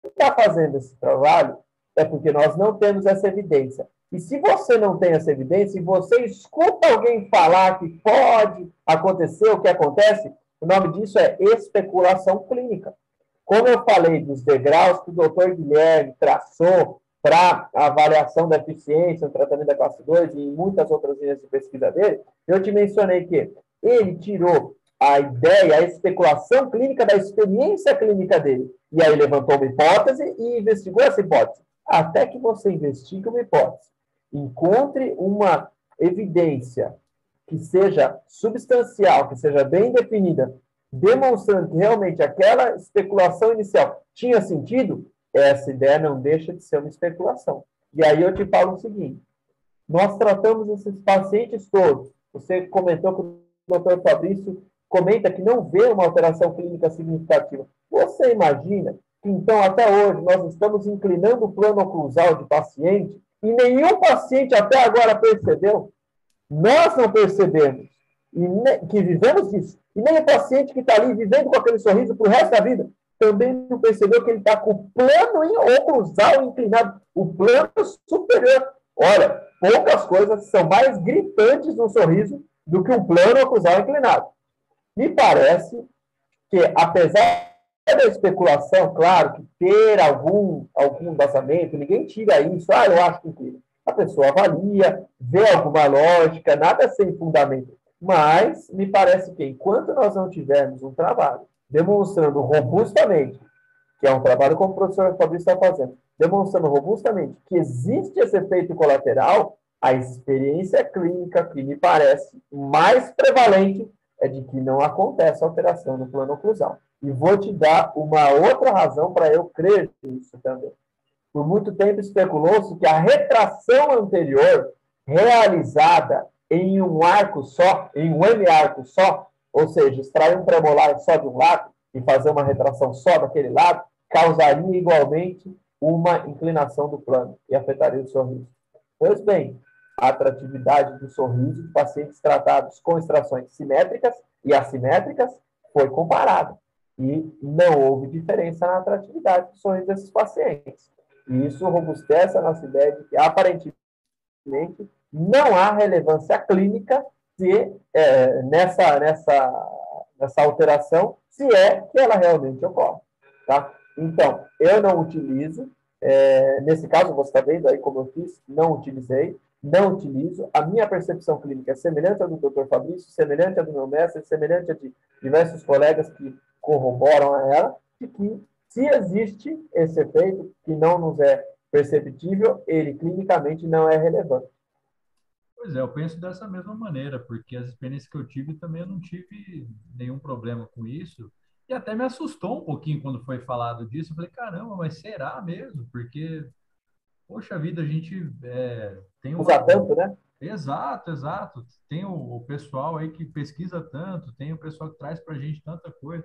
está fazendo esse trabalho, é porque nós não temos essa evidência. E se você não tem essa evidência, e você escuta alguém falar que pode acontecer o que acontece, o nome disso é especulação clínica. Como eu falei dos degraus que o doutor Guilherme traçou para avaliação da eficiência no tratamento da classe 2 e muitas outras linhas de pesquisa dele, eu te mencionei que ele tirou a ideia, a especulação clínica da experiência clínica dele. E aí levantou uma hipótese e investigou essa hipótese. Até que você investigue uma hipótese, encontre uma evidência que seja substancial, que seja bem definida, demonstrando que realmente aquela especulação inicial tinha sentido, essa ideia não deixa de ser uma especulação. E aí eu te falo o seguinte: nós tratamos esses pacientes todos. Você comentou que o doutor Fabrício comenta que não vê uma alteração clínica significativa. Você imagina que, então, até hoje, nós estamos inclinando o plano oclusal de paciente e nenhum paciente até agora percebeu? Nós não percebemos e que vivemos isso. E nem o paciente que está ali vivendo com aquele sorriso para o resto da vida também não percebeu que ele está com o plano oclusal inclinado, o plano superior. Olha, poucas coisas são mais gritantes no sorriso do que um plano oclusal inclinado. Me parece que, apesar da especulação, claro, que ter algum, algum vazamento, ninguém tira isso, ah, eu acho que. A pessoa avalia, vê alguma lógica, nada sem fundamento. Mas me parece que enquanto nós não tivermos um trabalho demonstrando robustamente, que é um trabalho como o professor Fabrício está fazendo, demonstrando robustamente que existe esse efeito colateral, a experiência clínica que me parece mais prevalente é de que não acontece alteração no plano oclusal. E vou te dar uma outra razão para eu crer nisso também. Por muito tempo especulou-se que a retração anterior realizada em um arco só, em um M-arco só, ou seja, extrair um premolar só de um lado e fazer uma retração só daquele lado, causaria igualmente uma inclinação do plano e afetaria o sorriso. Pois bem, a atratividade do sorriso de pacientes tratados com extrações simétricas e assimétricas foi comparada. E não houve diferença na atratividade do sorriso desses pacientes. E isso robustece a nossa ideia de que, aparentemente, não há relevância clínica se, é, nessa, nessa, nessa alteração, se é que ela realmente ocorre. Tá? Então, eu não utilizo, é, nesse caso, você está vendo aí como eu fiz, não utilizei, não utilizo. A minha percepção clínica é semelhante à do Dr. Fabrício, semelhante à do meu mestre, semelhante à de diversos colegas que corroboram a ela, de que se existe esse efeito que não nos é perceptível, ele clinicamente não é relevante. Pois é, eu penso dessa mesma maneira, porque as experiências que eu tive também eu não tive nenhum problema com isso. E até me assustou um pouquinho quando foi falado disso. Eu falei, caramba, mas será mesmo? Porque poxa vida, a gente é, tem um. Usa tanto, né? Exato, exato. Tem o, o, pessoal aí que pesquisa tanto, tem o pessoal que traz para a gente tanta coisa.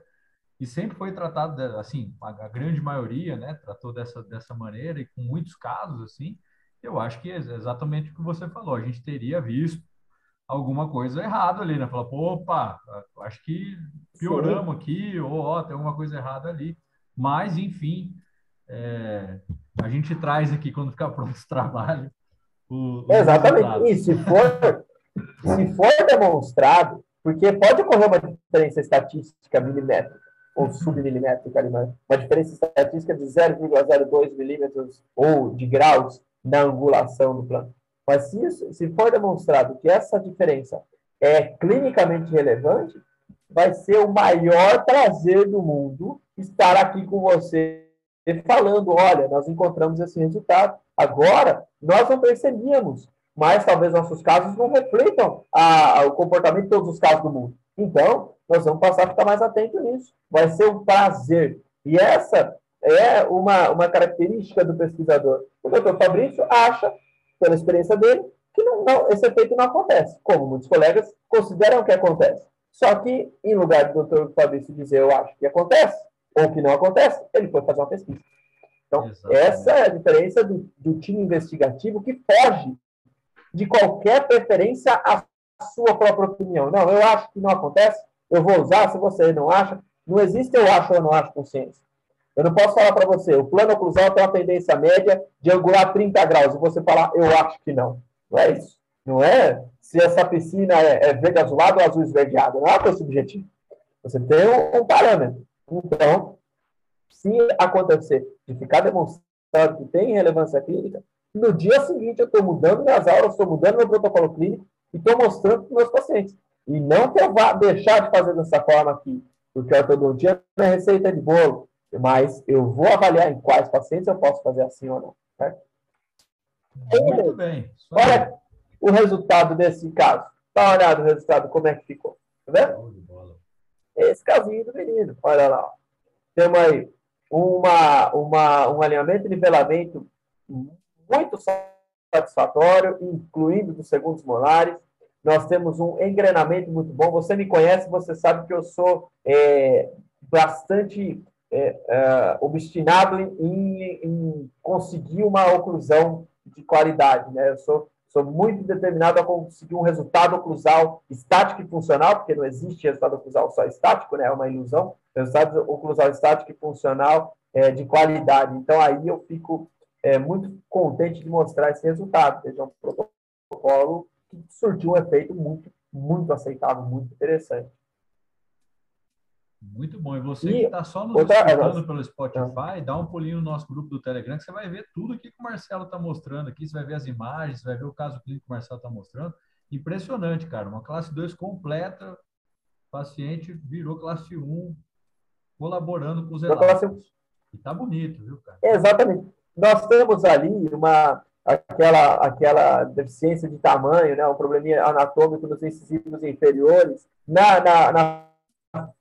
E sempre foi tratado, assim, a, grande maioria, né, tratou dessa, dessa maneira e com muitos casos, assim. Eu acho que é exatamente o que você falou. A gente teria visto alguma coisa errada ali, né? Falar, opa, acho que pioramos aqui, ou ó, tem alguma coisa errada ali. Mas, enfim, é, a gente traz aqui quando ficar pronto esse trabalho. O, o Exatamente. E se for, se for demonstrado, porque pode ocorrer uma diferença estatística milimétrica, ou submilimétrica, ali, uma diferença estatística de 0,02 milímetros ou de graus na angulação do plano. Mas se, isso, se for demonstrado que essa diferença é clinicamente relevante, vai ser o maior prazer do mundo estar aqui com você falando, olha, nós encontramos esse resultado. Agora, nós não percebíamos, mas talvez nossos casos não refletam a, a, o comportamento de todos os casos do mundo. Então, nós vamos passar a ficar mais atento nisso. Vai ser um prazer. E essa é uma, uma característica do pesquisador. O doutor Fabrício acha, pela experiência dele, que não, não, esse efeito não acontece, como muitos colegas consideram que acontece. Só que, em lugar do doutor Fabrício dizer eu acho que acontece, ou que não acontece, ele foi fazer uma pesquisa. Então, Exatamente. essa é a diferença do, do time investigativo que foge de qualquer preferência sua própria opinião. Não, eu acho que não acontece, eu vou usar, se você não acha. Não existe eu acho ou não acho com ciência. Eu não posso falar para você, o plano oclusal tem uma tendência média de angular 30 graus, e você falar, eu acho que não. Não é isso. Não é se essa piscina é, é verde azulado ou azul esverdeado. Não é uma coisa. Você tem um, um parâmetro. Então, se acontecer de ficar demonstrado que tem relevância clínica, no dia seguinte eu estou mudando minhas aulas, estou mudando meu protocolo clínico e estou mostrando para os meus pacientes. E não que eu vá deixar de fazer dessa forma aqui, porque a ortodontia não é receita de bolo, mas eu vou avaliar em quais pacientes eu posso fazer assim ou não. Certo? Muito bem. Olha o resultado desse caso. Dá uma olhada no resultado, como é que ficou. Tá vendo? Esse casinho do menino. Olha lá. Temos aí uma, uma, um alinhamento e nivelamento muito satisfatório, incluindo dos segundos molares. Nós temos um engrenamento muito bom. Você me conhece, você sabe que eu sou é, bastante é, é, obstinado em, em, conseguir uma oclusão de qualidade. Né? Eu sou, sou muito determinado a conseguir um resultado oclusal estático e funcional, porque não existe resultado oclusal só estático, né? é uma ilusão. Resultado oclusal estático e funcional é, de qualidade. Então, aí eu fico é, muito contente de mostrar esse resultado. Veja, é um protocolo que surtiu um efeito muito, muito aceitável, muito interessante. Muito bom. E você e que está só nos outra, escutando pelo Spotify, dá um pulinho no nosso grupo do Telegram, que você vai ver tudo aqui que o Marcelo está mostrando aqui. Você vai ver as imagens, você vai ver o caso clínico que o Marcelo está mostrando. Impressionante, cara. Uma classe 2 completa. O paciente virou classe 1, colaborando com os elásticos. E tá bonito, viu, cara? Exatamente. Nós temos ali uma aquela aquela deficiência de tamanho, né, um probleminha anatômico nos incisivos inferiores. Na, na, na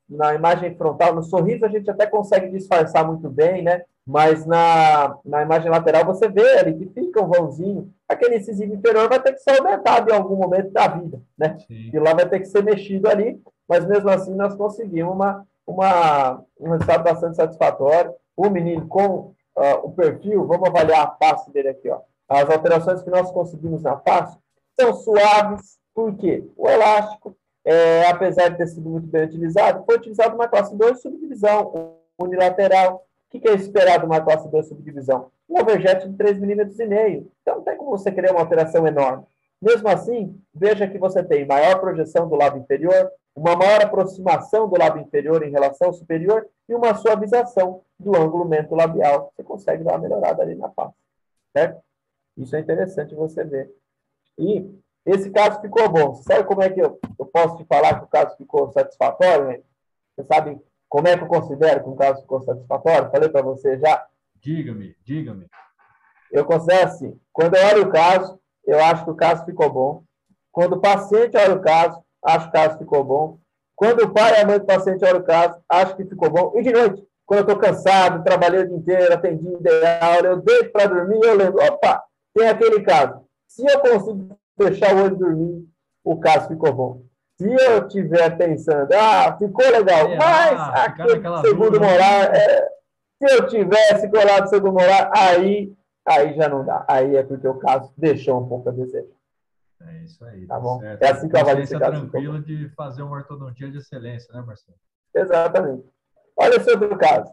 na imagem frontal, no sorriso a gente até consegue disfarçar muito bem, né? Mas na, na imagem lateral você vê ali que fica um vãozinho. Aquele incisivo inferior vai ter que ser aumentado em algum momento da vida, né? Sim. E lá vai ter que ser mexido ali, mas mesmo assim nós conseguimos uma, uma, um resultado bastante satisfatório. O menino com uh, o perfil, vamos avaliar a face dele aqui, ó. As alterações que nós conseguimos na face são suaves, por quê? O elástico é, apesar de ter sido muito bem utilizado, foi utilizado uma classe 2 subdivisão unilateral. O que é esperado uma classe 2 subdivisão? Um overjet de 3,5 mm. Então, não tem como você querer uma alteração enorme. Mesmo assim, veja que você tem maior projeção do lado inferior, uma maior aproximação do lado inferior em relação ao superior e uma suavização do ângulo mento-labial. Você consegue dar uma melhorada ali na face, certo? Isso é interessante você ver. E esse caso ficou bom. Você sabe como é que eu, eu posso te falar que o caso ficou satisfatório? Você sabe como é que eu considero que o caso ficou satisfatório? Falei para você já. Diga-me, diga-me. Eu considero assim: quando eu olho o caso, eu acho que o caso ficou bom. Quando o paciente olha o caso, acho que o caso ficou bom. Quando o pai e a mãe do paciente olham o caso, acho que ficou bom. E de noite, quando eu estou cansado, trabalhei o dia inteiro, atendi ideal, eu deito para dormir, eu lembro, opa, tem aquele caso. Se eu consigo fechar o olho e dormir, o caso ficou bom. Se eu estiver pensando, ah, ficou legal, é, mas ah, aquele segundo dúvida, morar, é, se eu tivesse colado segundo morar, aí, aí já não dá. Aí é porque o caso deixou um pouco a desejar. É isso aí. Tá, tá bom? Certo. É assim que eu avalio esse caso. tranquilo de fazer uma ortodontia de excelência, né, Marcelo? Exatamente. Olha outro caso.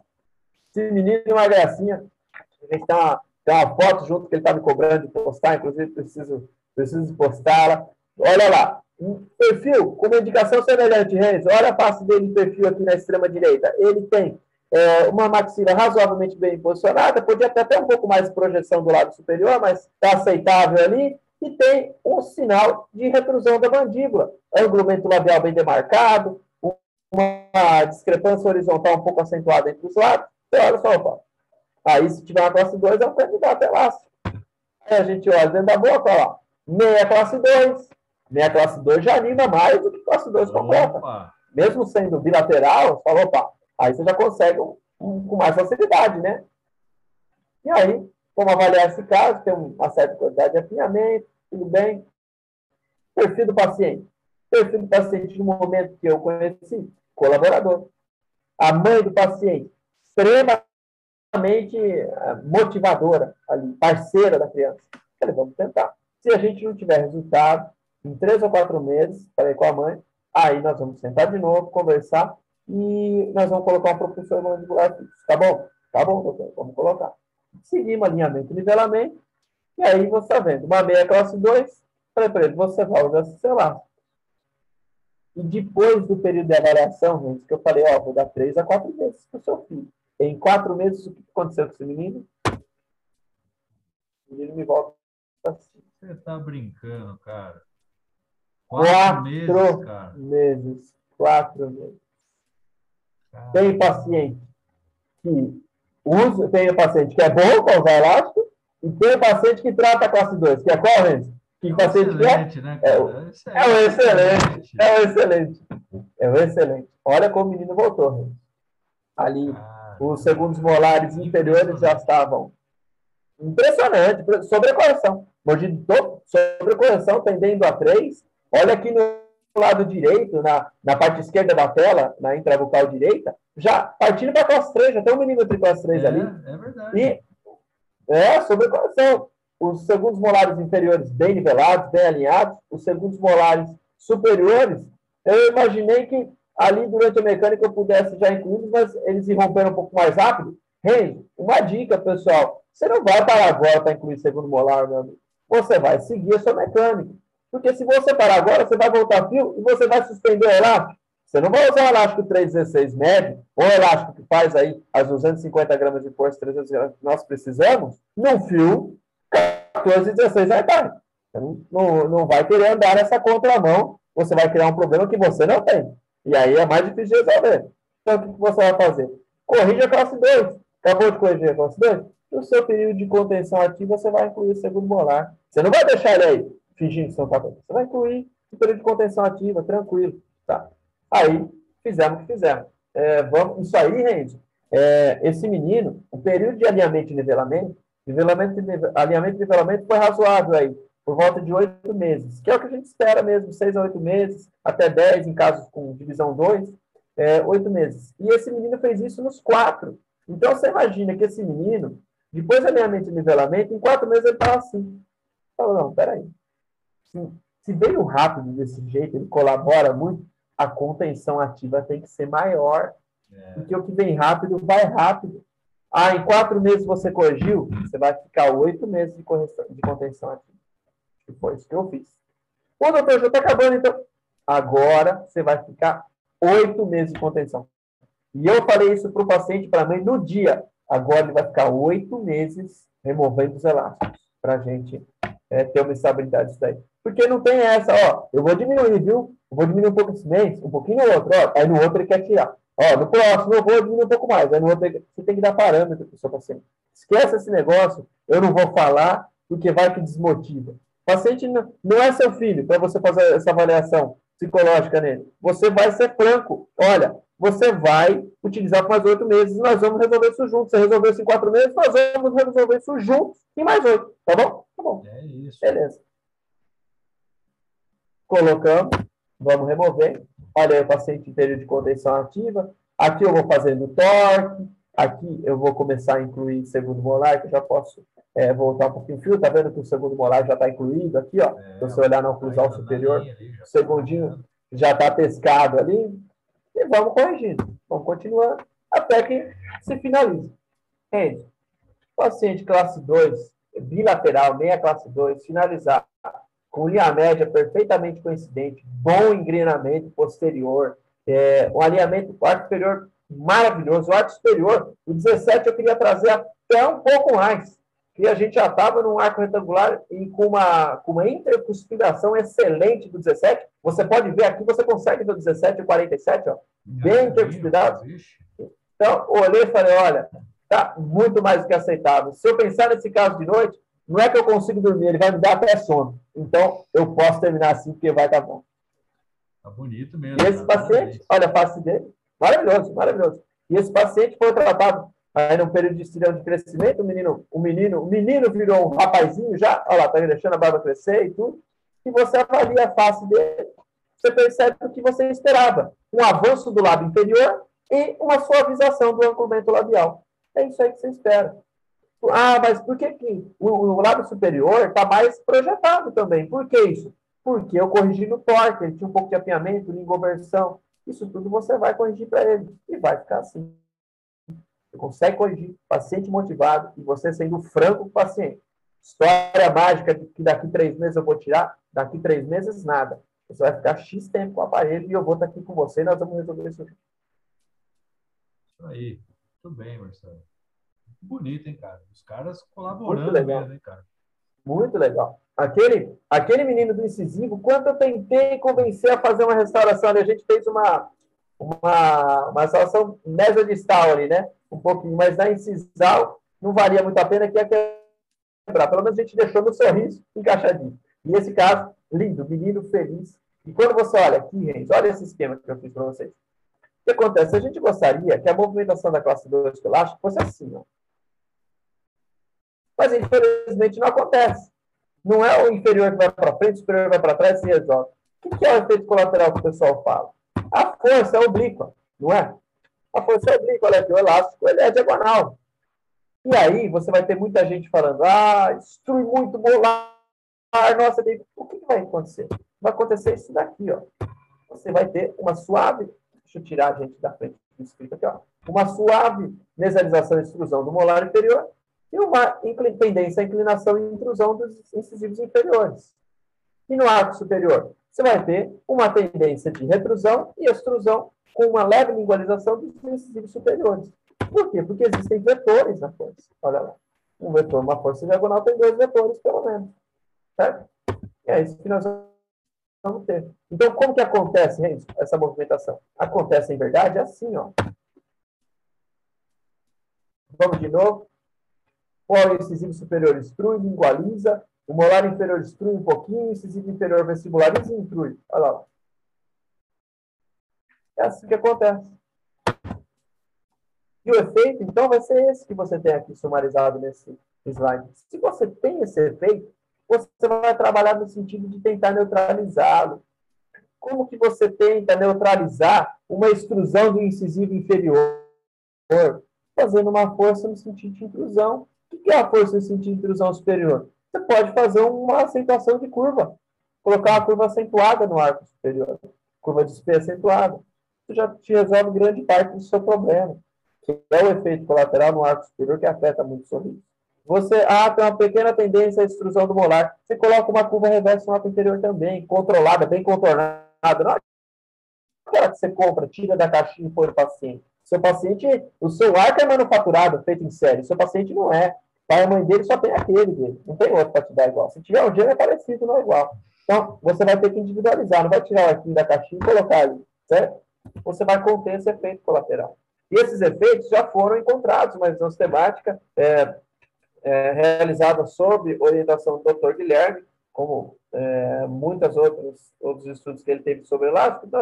Esse menino é uma gracinha. A gente tá, tem uma foto junto que ele está me cobrando de postar, inclusive preciso preciso postá-la. Olha lá, Um perfil com uma indicação semelhante, Renzo. Olha a face dele em perfil aqui na extrema direita. Ele tem é, uma maxila razoavelmente bem posicionada, podia até ter um pouco mais de projeção do lado superior, mas está aceitável ali. E tem um sinal de retrusão da mandíbula, ângulo labial bem demarcado, uma discrepância horizontal um pouco acentuada entre os lados. Então, olha só, opa. Aí, se tiver uma classe 2, é um candidato elástico. Aí a gente olha dentro da boca, ó, meia classe 2. Meia classe 2 já anima mais do que classe 2 completa. Mesmo sendo bilateral, você fala, opa, aí você já consegue um, um, com mais facilidade, né? E aí, como avaliar esse caso? Tem uma certa quantidade de afinhamento, tudo bem. Perfil do paciente. Perfil do paciente no momento que eu conheci, colaborador. A mãe do paciente, extremamente eh, motivadora, ali, parceira da criança. Falei, vamos tentar. Se a gente não tiver resultado, em três ou quatro meses, falei com a mãe, aí nós vamos sentar de novo, conversar e nós vamos colocar um propulsor mandibular fixo. Tá bom? Tá bom, doutor, vamos colocar. Seguimos alinhamento e nivelamento, e aí você está vendo, uma meia classe 2, falei para ele, você usar esse celular. E depois do período de avaliação, gente, que eu falei, ó, vou dar três a quatro meses para o seu filho. Em quatro meses, o que aconteceu com esse menino? O menino me volta assim. Você tá brincando, cara. Quatro, quatro meses, cara. meses. Quatro meses. Tem paciente que usa, tem paciente que é bom para usar elástico, e tem paciente que trata a classe 2, que é qual, Renzo? Que é paciente excelente, né, é, o, é o excelente. É o excelente. É o excelente. Olha como o menino voltou, Renzo. Ali, ah, os segundos molares inferiores já estavam impressionante, sobrecorreção. Mordido todo, sobrecorreção tendendo a 3. Olha aqui no lado direito, na, na parte esquerda da tela, na intrabucal direita, já partindo para a classe 3, já tem um milímetro de classe 3 é, ali. É verdade. E é sobrecorreção. Os segundos molares inferiores bem nivelados, bem alinhados, os segundos molares superiores, eu imaginei que ali durante a mecânica eu pudesse já incluir, mas eles irromperam um pouco mais rápido. Renzo, uma dica, pessoal, você não vai parar agora para incluir segundo molar, meu amigo. Você vai seguir a sua mecânica. Porque se você parar agora, você vai voltar fio e você vai suspender o elástico. Você não vai usar o elástico 316 médio, ou o elástico que faz aí as 250 gramas de força, 300 gramas que nós precisamos, num fio 14, 16 reais. Você não, não, não vai querer andar nessa contramão, você vai criar um problema que você não tem. E aí é mais difícil de resolver. Então, o que você vai fazer? Corrige a classe 2. Acabou de corrigir a classe 2? No seu período de contenção ativa, você vai incluir o segundo molar. Você não vai deixar ele aí fingindo não está Você vai incluir o período de contenção ativa, tranquilo. Tá? Aí, fizemos o que fizemos. É, vamos, isso aí, Renzo, é, esse menino, o período de alinhamento e nivelamento, nivelamento, alinhamento e nivelamento foi razoável aí, por volta de oito meses, que é o que a gente espera mesmo, seis a oito meses, até dez em casos com divisão 2, é, oito meses. E esse menino fez isso nos quatro. Então, você imagina que esse menino, depois de alinhamento e nivelamento, em quatro meses ele estava assim. Falou, não, peraí. Se, se veio rápido desse jeito, ele colabora muito, a contenção ativa tem que ser maior. É. Porque o que vem rápido, vai rápido. Ah, em quatro meses você corrigiu, você vai ficar oito meses de, correção, de contenção ativa. E foi isso que eu fiz. Ô, doutor, já está acabando, então. Agora você vai ficar oito meses de contenção. E eu falei isso para o paciente, para mim, no dia. Agora ele vai ficar oito meses removendo os elásticos, para a gente é, ter uma estabilidade disso daí. Porque não tem essa, ó, eu vou diminuir, viu? Eu vou diminuir um pouco esse mês, um pouquinho no outro, ó, aí no outro ele quer tirar. Ó, no próximo eu vou diminuir um pouco mais, aí no outro ele... você tem que dar parâmetro para o seu paciente. Esquece esse negócio, eu não vou falar, porque vai que desmotiva. O paciente não, não é seu filho para você fazer essa avaliação psicológica nele. Você vai ser franco. Olha, você vai utilizar por mais oito meses e nós vamos resolver isso juntos. Você resolveu isso em quatro meses, nós vamos resolver isso juntos em mais oito. Tá bom? Tá bom. É isso. Beleza. Colocamos, vamos remover. Olha aí o paciente em período de contenção ativa. Aqui eu vou fazendo torque. Aqui eu vou começar a incluir segundo molar, que eu já posso é, voltar um pouquinho o fio. Tá vendo que o segundo molar já está incluído aqui, ó. É, Se você olhar na oclusal superior, o segundinho já está pescado ali. E vamos corrigindo. Vamos continuando até que se finalize. Gente, paciente classe 2, bilateral, meia classe 2, finalizar com linha média perfeitamente coincidente, bom engrenamento posterior, é, um alinhamento do arco superior maravilhoso. O arco superior, o 17, eu queria trazer até um pouco mais. E a gente já estava num arco retangular e com uma, com uma intercuspiração excelente do 17. Você pode ver aqui, você consegue ver o 17 e o 47, ó, bem intercuspirado. Então, olhei e falei, olha, tá muito mais do que aceitável. Se eu pensar nesse caso de noite, não é que eu consigo dormir, ele vai me dar até sono. Então, eu posso terminar assim, porque vai estar tá bom. Tá bonito mesmo. E esse paciente, olha a face dele, maravilhoso, maravilhoso. E esse paciente foi tratado aí no período de estirão de crescimento, o menino, o menino, o menino virou um rapazinho já, olha lá, tá deixando a barba crescer e tudo, e você avalia a face dele, você percebe o que você esperava, um avanço do lábio inferior e uma suavização do anclamento labial. É isso aí que você espera. Ah, mas por que, que o, o lábio superior está mais projetado também? Por que isso? Porque eu corrigi no torque, ele tinha um pouco de apinhamento, lingoversão. Isso tudo você vai corrigir para ele e vai ficar assim. Você consegue corrigir paciente motivado e você sendo franco com o paciente. História mágica que daqui três meses eu vou tirar, daqui três meses nada. Você vai ficar X tempo com o aparelho e eu vou estar aqui com você e nós vamos resolver isso. Isso aí. Muito bem, Marcelo. Bonito, hein, cara? Os caras colaborando Muito legal. mesmo, hein, cara? Muito legal. Aquele, aquele menino do incisivo, quando eu tentei convencer a fazer uma restauração ali, a gente fez uma, uma, uma restauração mesodistal ali, né? Um pouquinho, mas na incisal não valia muito a pena que ia quebrar. Pelo menos a gente deixou no sorriso encaixadinho. E esse caso, lindo, menino feliz. E quando você olha aqui, gente, olha esse esquema que eu fiz para vocês. O que acontece? A gente gostaria que a movimentação da classe 2 elástico fosse assim, ó. Mas, infelizmente, não acontece. Não é o inferior que vai para frente, o superior vai para trás e resolve. O que é o efeito colateral que o pessoal fala? A força é oblíqua, não é? A força é oblíqua, olha aqui, o elástico ele é diagonal. E aí você vai ter muita gente falando, ah, destrui muito molar, nossa, o que, vai acontecer? Vai acontecer isso daqui, ó. Você vai ter uma suave, deixa eu tirar a gente da frente do escrito aqui, ó. Uma suave mesalização e extrusão do molar inferior e uma tendência à inclinação e intrusão dos incisivos inferiores. E no arco superior, você vai ter uma tendência de retrusão e extrusão com uma leve lingualização dos incisivos superiores. Por quê? Porque existem vetores na força. Olha lá. Um vetor, uma força diagonal, tem dois vetores, pelo menos. Certo? É isso que nós vamos ter. Então, como que acontece, Renzo, essa movimentação? Acontece, em verdade, assim, ó. Vamos de novo. O incisivo superior extrui, lingualiza. O molar inferior extrui um pouquinho. O incisivo inferior vestibulariza e intrui. Olha lá. É assim que acontece. E o efeito, então, vai ser esse que você tem aqui sumarizado nesse slide. Se você tem esse efeito, você vai trabalhar no sentido de tentar neutralizá-lo. Como que você tenta neutralizar uma extrusão do incisivo inferior? Fazendo uma força no sentido de intrusão o é a força em sentido de intrusão superior? Você pode fazer uma acentuação de curva. Colocar uma curva acentuada no arco superior. Curva de SP acentuada. Você já te resolve grande parte do seu problema. Que é o efeito colateral no arco superior que afeta muito o sorriso. Você ah, tem uma pequena tendência à extrusão do molar. Você coloca uma curva reversa no arco inferior também, controlada, bem contornada. Não aquela que você compra, tira da caixinha e põe no paciente. Seu paciente, o seu arco é manufaturado, feito em série. Seu paciente não é. Pai e mãe dele só tem aquele dele. Não tem outro para te dar igual. Se tiver um gênero, é parecido, não é igual. Então, você vai ter que individualizar. Não vai tirar o arquinho da caixinha e colocar ali, certo? Você vai conter esse efeito colateral. E esses efeitos já foram encontrados uma visão sistemática é, é, realizada sob orientação do Dr. Guilherme, como é, muitos outros, outros estudos que ele teve sobre elástico. Então,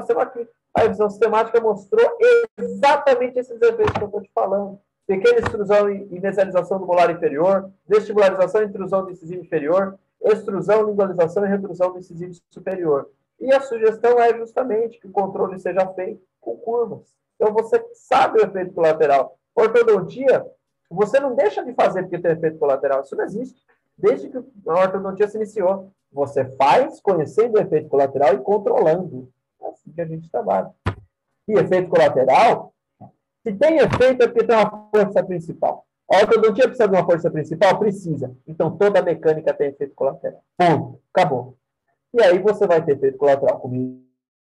a revisão sistemática mostrou exatamente esses efeitos que eu estou te falando. Pequena extrusão e inicialização do molar inferior, vestibularização e intrusão do incisivo inferior, extrusão, lingualização e retrusão do incisivo superior. E a sugestão é justamente que o controle seja feito com curvas. Então, você sabe o efeito colateral. Ortodontia, você não deixa de fazer porque tem efeito colateral. Isso não existe. Desde que a ortodontia se iniciou. Você faz conhecendo o efeito colateral e controlando. É assim que a gente trabalha. E efeito colateral, se tem efeito é porque tem uma força principal. A ortodontia precisa de uma força principal? Precisa. Então toda a mecânica tem efeito colateral. Ponto. Acabou. E aí você vai ter efeito colateral com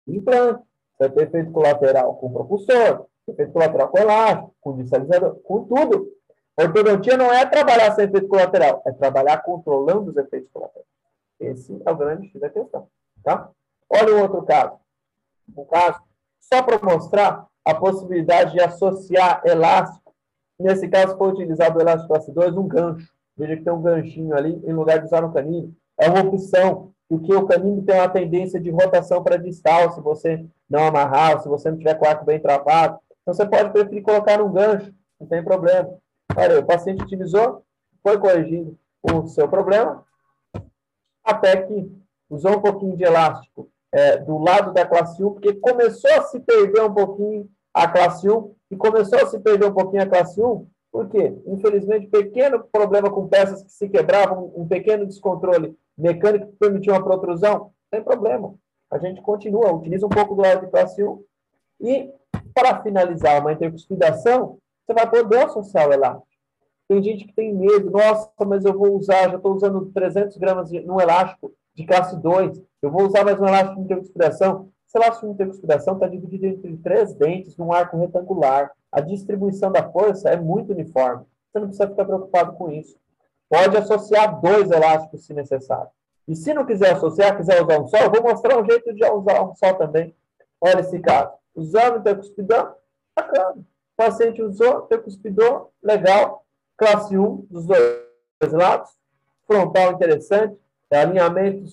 implante, vai ter efeito colateral com propulsor, efeito colateral com elástico, com distalizador, com tudo. Ortodontia não é trabalhar sem efeito colateral, é trabalhar controlando os efeitos colaterais. Esse é o grande X da questão. Tá? Olha um outro caso. Um caso, só para mostrar a possibilidade de associar elástico. Nesse caso, foi utilizado o elástico classe 2, um gancho. Veja que tem um ganchinho ali, em lugar de usar um canino. É uma opção, porque o canino tem uma tendência de rotação para distal, se você não amarrar, se você não tiver com o arco bem travado. Então, você pode preferir colocar um gancho, não tem problema. Olha, o paciente utilizou, foi corrigido o seu problema, até que usou um pouquinho de elástico é, do lado da classe 1, porque começou a se perder um pouquinho a classe 1, e começou a se perder um pouquinho a classe 1, por quê? Infelizmente, pequeno problema com peças que se quebravam, um pequeno descontrole mecânico que permitiu uma protrusão, sem problema. A gente continua, utiliza um pouco do lado de classe 1, e para finalizar uma intercuspidação, você vai poder associar o elástico. Tem gente que tem medo, nossa, mas eu vou usar, já estou usando 300 gramas no elástico de classe 2, eu vou usar mais um elástico de intercuspidação. Esse elástico de intercuspidação está dividido entre três dentes num arco retangular. A distribuição da força é muito uniforme. Você não precisa ficar preocupado com isso. Pode associar dois elásticos se necessário. E se não quiser associar, quiser usar um só, eu vou mostrar um jeito de usar um só também. Olha esse caso. Usando intercuspidão, bacana. O paciente usou, intercuspidor, legal. Classe 1 dos dois lados. Frontal interessante. Alinhamento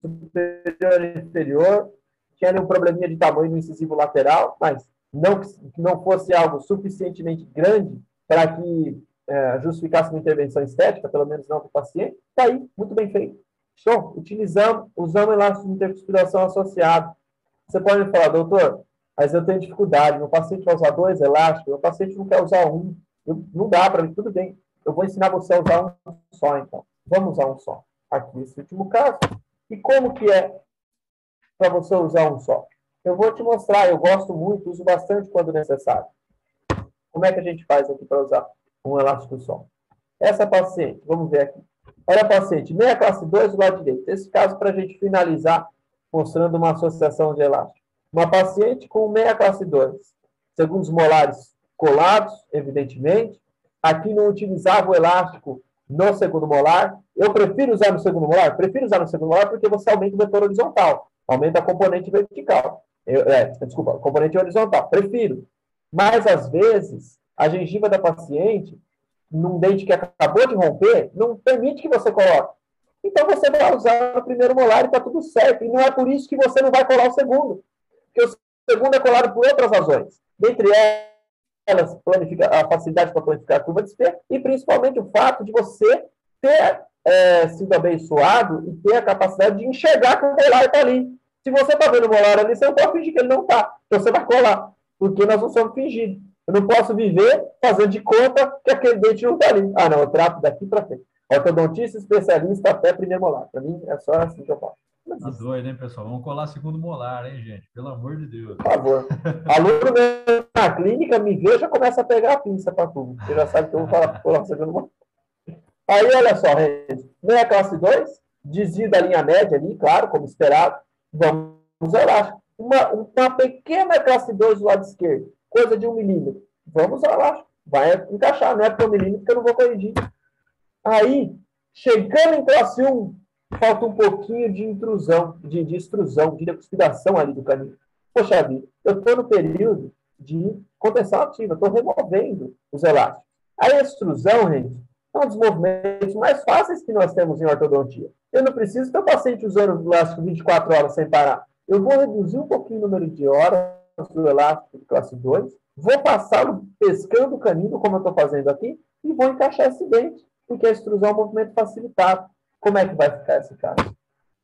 superior e inferior. Tinha um probleminha de tamanho no incisivo lateral, mas não não fosse algo suficientemente grande para que é, justificasse uma intervenção estética, pelo menos não para o paciente. Está aí, muito bem feito. Show. Utilizamos, usamos elástico de intercuspiração associado. Você pode me falar, doutor, mas eu tenho dificuldade. Meu paciente vai usar dois elásticos, meu paciente não quer usar um. Eu, não dá para mim, tudo bem. Eu vou ensinar você a usar um só, então. Vamos usar um só. Aqui, nesse último caso. E como que é para você usar um só? Eu vou te mostrar, eu gosto muito, uso bastante quando necessário. Como é que a gente faz aqui para usar um elástico só? Essa paciente, vamos ver aqui. Olha a paciente, meia classe 2 do lado direito. Esse caso para a gente finalizar, mostrando uma associação de elástico. Uma paciente com meia classe 2, segundos molares colados, evidentemente. Aqui não utilizava o elástico no segundo molar. Eu prefiro usar no segundo molar? Prefiro usar no segundo molar porque você aumenta o vetor horizontal, aumenta a componente vertical. Eu, é, desculpa, componente horizontal. Prefiro. Mas, às vezes, a gengiva da paciente, num dente que acabou de romper, não permite que você coloque. Então, você vai usar no primeiro molar e está tudo certo. E não é por isso que você não vai colar o segundo. Porque o segundo é colado por outras razões. Dentre elas, elas a facilidade para planificar a curva de espelho e principalmente o fato de você ter é, sido abençoado e ter a capacidade de enxergar que o molar está ali. Se você está vendo o molar ali, você não pode fingir que ele não está. Então você vai colar, porque nós não somos fingidos. Eu não posso viver fazendo de conta que aquele dente não está ali. Ah, não, eu trato daqui para frente. Ortodontista especialista até primeiro molar. Para mim, é só assim que eu faço. Tá doido, hein, pessoal? Vamos colar segundo molar, hein, gente? Pelo amor de Deus. Por favor. *laughs* Aluno na clínica me vê já começa a pegar a pinça para tudo. Você já sabe que eu vou falar colar segundo molar. Aí, olha só, gente. Meia classe 2, desvio da linha média ali, claro, como esperado. Vamos elástico. Uma, uma pequena classe 2 do lado esquerdo, coisa de um milímetro. Vamos elástico. Vai encaixar, não é para um milímetro que eu não vou corrigir. Aí, chegando em classe 1, falta um pouquinho de intrusão, de, de extrusão, de decuspidação ali do caminho. Poxa vida, eu estou no período de contenção ativa, estou removendo os elásticos. A extrusão, gente, é um dos movimentos mais fáceis que nós temos em ortodontia. Eu não preciso ter o paciente usando o elástico 24 horas sem parar. Eu vou reduzir um pouquinho o número de horas do elástico de classe 2, vou passá-lo pescando o canino, como eu estou fazendo aqui, e vou encaixar esse dente, porque a extrusão é um movimento facilitado. Como é que vai ficar esse caso?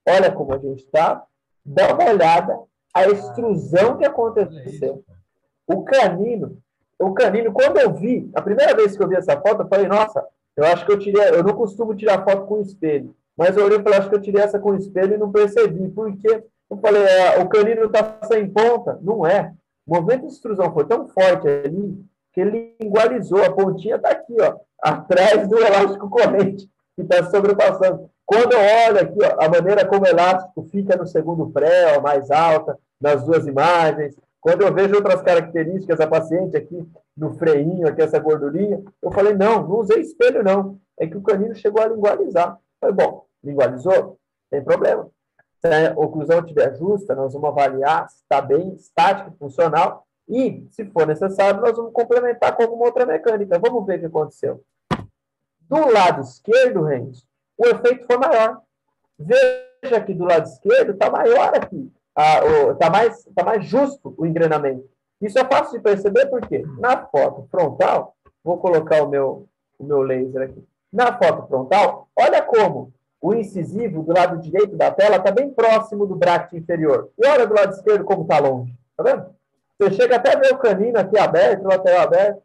Olha como a gente está. Dá uma olhada a extrusão que aconteceu. O canino, o canino, quando eu vi, a primeira vez que eu vi essa foto, eu falei, nossa, eu acho que eu tirei, eu não costumo tirar foto com espelho, mas eu olhei e falei, acho que eu tirei essa com espelho e não percebi, porque eu falei, é, o canino está sem ponta. Não é. O movimento de extrusão foi tão forte ali que ele igualizou, a pontinha está aqui, ó, atrás do elástico corrente que está sobrepassando. Quando eu olho aqui, ó, a maneira como o elástico fica no segundo pré, ó, mais alta, nas duas imagens, quando eu vejo outras características da paciente aqui, no freinho, aqui essa gordurinha, eu falei, não, não usei espelho, não. É que o canino chegou a lingualizar. Falei, bom, lingualizou? Tem problema. Se a oclusão estiver justa, nós vamos avaliar se está bem estático, funcional, e, se for necessário, nós vamos complementar com alguma outra mecânica. Vamos ver o que aconteceu. Do lado esquerdo, Renzo, o efeito foi maior. Veja que do lado esquerdo está maior aqui. Está mais, tá mais justo o engrenamento. Isso é fácil de perceber porque na foto frontal, vou colocar o meu, o meu laser aqui. Na foto frontal, olha como o incisivo do lado direito da tela está bem próximo do braço inferior. E olha do lado esquerdo como está longe. Está vendo? Você chega até ver o canino aqui aberto, o lateral aberto.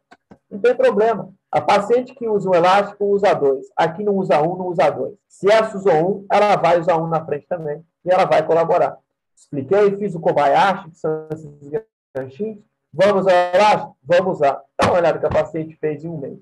Não tem problema. A paciente que usa um elástico usa dois. Aqui não usa um, não usa dois. Se essa usou um, ela vai usar um na frente também. E ela vai colaborar. Expliquei, fiz o Kobayashi, que são esses ganchinhos. Vamos usar elástico? Vamos usar. Dá uma olhada que a paciente fez em um mês.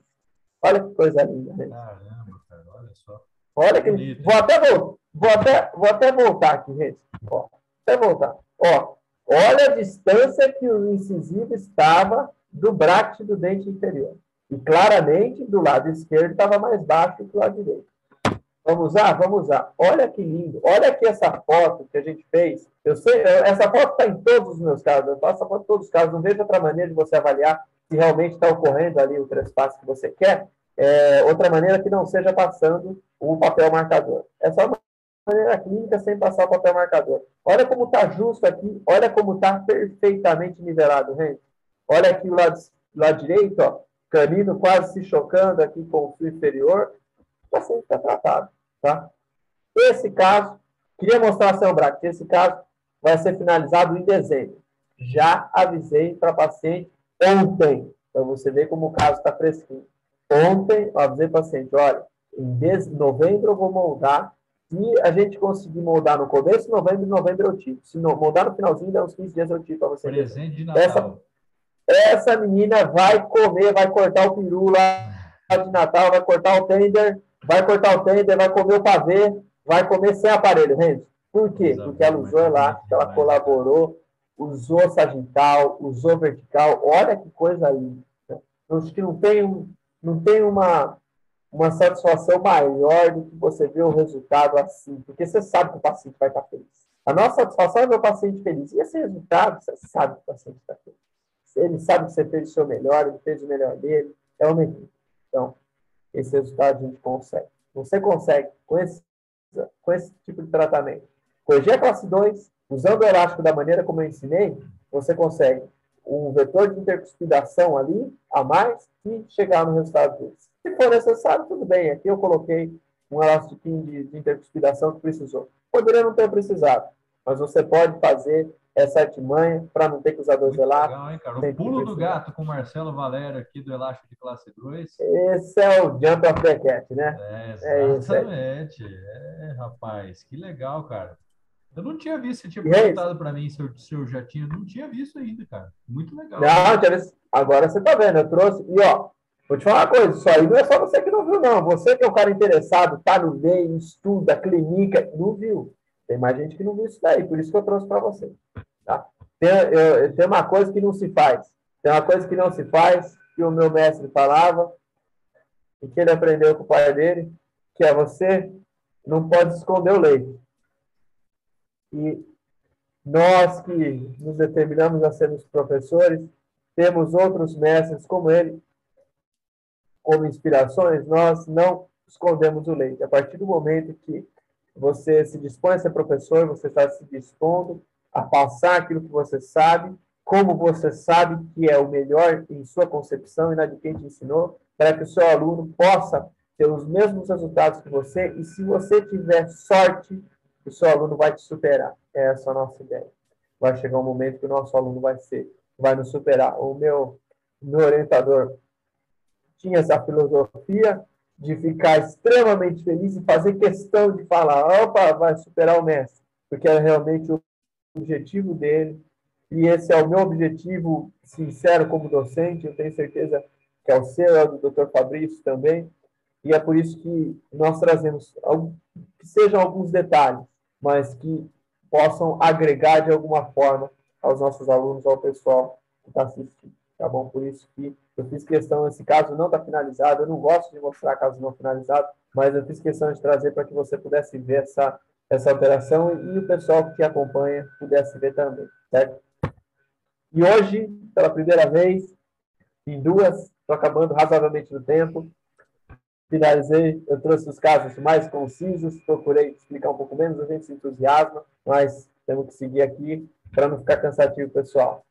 Olha que coisa linda. Né? Caramba, cara, olha só. Olha que. Vou até, vou, vou, até, vou até voltar aqui, gente. Ó, até voltar. Ó, olha a distância que o incisivo estava do braço do dente inferior. E claramente, do lado esquerdo estava mais baixo que do lado direito. Vamos usar? Vamos usar. Olha que lindo. Olha aqui essa foto que a gente fez. Eu sei, essa foto está em todos os meus casos. Eu faço a foto em todos os casos. Não vejo outra maneira de você avaliar se realmente está ocorrendo ali o trespasse que você quer. É, outra maneira que não seja passando o papel marcador. É só uma maneira clínica sem passar o papel marcador. Olha como está justo aqui. Olha como está perfeitamente nivelado, gente. Olha aqui o lado, lado direito, ó canino quase se chocando aqui com o fio inferior, o paciente está tratado. Tá? Esse caso, queria mostrar a seu braço, esse caso vai ser finalizado em dezembro. Já avisei para paciente ontem, para você ver como o caso está fresquinho. Ontem, eu avisei para paciente, olha, em novembro eu vou moldar. Se a gente conseguir moldar no começo de novembro, novembro eu tiro. Se não, moldar no finalzinho, dá uns 15 dias eu tiro para você. Presente de Natal. Essa, essa menina vai comer, vai cortar o peru lá de Natal, vai cortar o tender, vai cortar o tender, vai comer o pavê, vai comer sem aparelho, Renzo. Por quê? Porque ela usou elástico, ela colaborou, usou sagital, usou vertical. Olha que coisa linda. Acho que não tem, não tem uma, uma satisfação maior do que você ver o resultado assim, porque você sabe que o paciente vai estar feliz. A nossa satisfação é ver o paciente feliz. E esse resultado, você sabe que o paciente está feliz ele sabe que você fez o seu melhor, ele fez o melhor dele, é uma equipe. Então, esse resultado a gente consegue. Você consegue, com esse, com esse tipo de tratamento, corrigir a classe 2, usando o elástico da maneira como eu ensinei, você consegue um vetor de intercuspidação ali, a mais, e chegar no resultado desse. Se for necessário, tudo bem. Aqui eu coloquei um elástico de, de intercuspidação que precisou. Poderia não ter precisado, mas você pode fazer essa artimanha para não ter que usar dois elásticos. Legal, hein, cara? O pulo do gato com o Marcelo Valério aqui do elástico de classe 2. Esse é o Jump of the Cat, né? É, exatamente. É, é, rapaz, que legal, cara. Eu não tinha visto, você tinha perguntado para mim se eu, se eu já tinha, não tinha visto ainda, cara. Muito legal. Não, tinha visto. agora você tá vendo, eu trouxe, e ó, vou te falar uma coisa, isso aí não é só você que não viu, não. Você que é o cara interessado, tá no meio, estuda, clínica, não viu. Tem mais gente que não viu isso daí, por isso que eu trouxe para você. Tá? Tem, eu, tem uma coisa que não se faz. Tem uma coisa que não se faz, que o meu mestre falava, e que ele aprendeu com o pai dele, que é você não pode esconder o leite. E nós que nos determinamos a sermos professores, temos outros mestres como ele, como inspirações, nós não escondemos o leite. A partir do momento que você se dispõe a ser professor, você está se dispondo a passar aquilo que você sabe, como você sabe que é o melhor em sua concepção e na de quem te ensinou, para que o seu aluno possa ter os mesmos resultados que você e se você tiver sorte, o seu aluno vai te superar. Essa é a nossa ideia. Vai chegar um momento que o nosso aluno vai ser, vai nos superar. O meu, meu orientador tinha essa filosofia de ficar extremamente feliz e fazer questão de falar, opa, vai superar o mestre, porque era realmente o objetivo dele, e esse é o meu objetivo sincero como docente, eu tenho certeza que é o seu, é o do Dr. Fabrício também, e é por isso que nós trazemos que sejam alguns detalhes, mas que possam agregar de alguma forma aos nossos alunos, ao pessoal que está assistindo, tá bom? Por isso que eu fiz questão, esse caso não está finalizado, eu não gosto de mostrar casos não finalizados, mas eu fiz questão de trazer para que você pudesse ver essa, essa alteração e o pessoal que acompanha pudesse ver também, certo? E hoje, pela primeira vez, em duas, estou acabando razoavelmente no tempo, finalizei, eu trouxe os casos mais concisos, procurei explicar um pouco menos, a gente se entusiasma, mas temos que seguir aqui para não ficar cansativo, pessoal.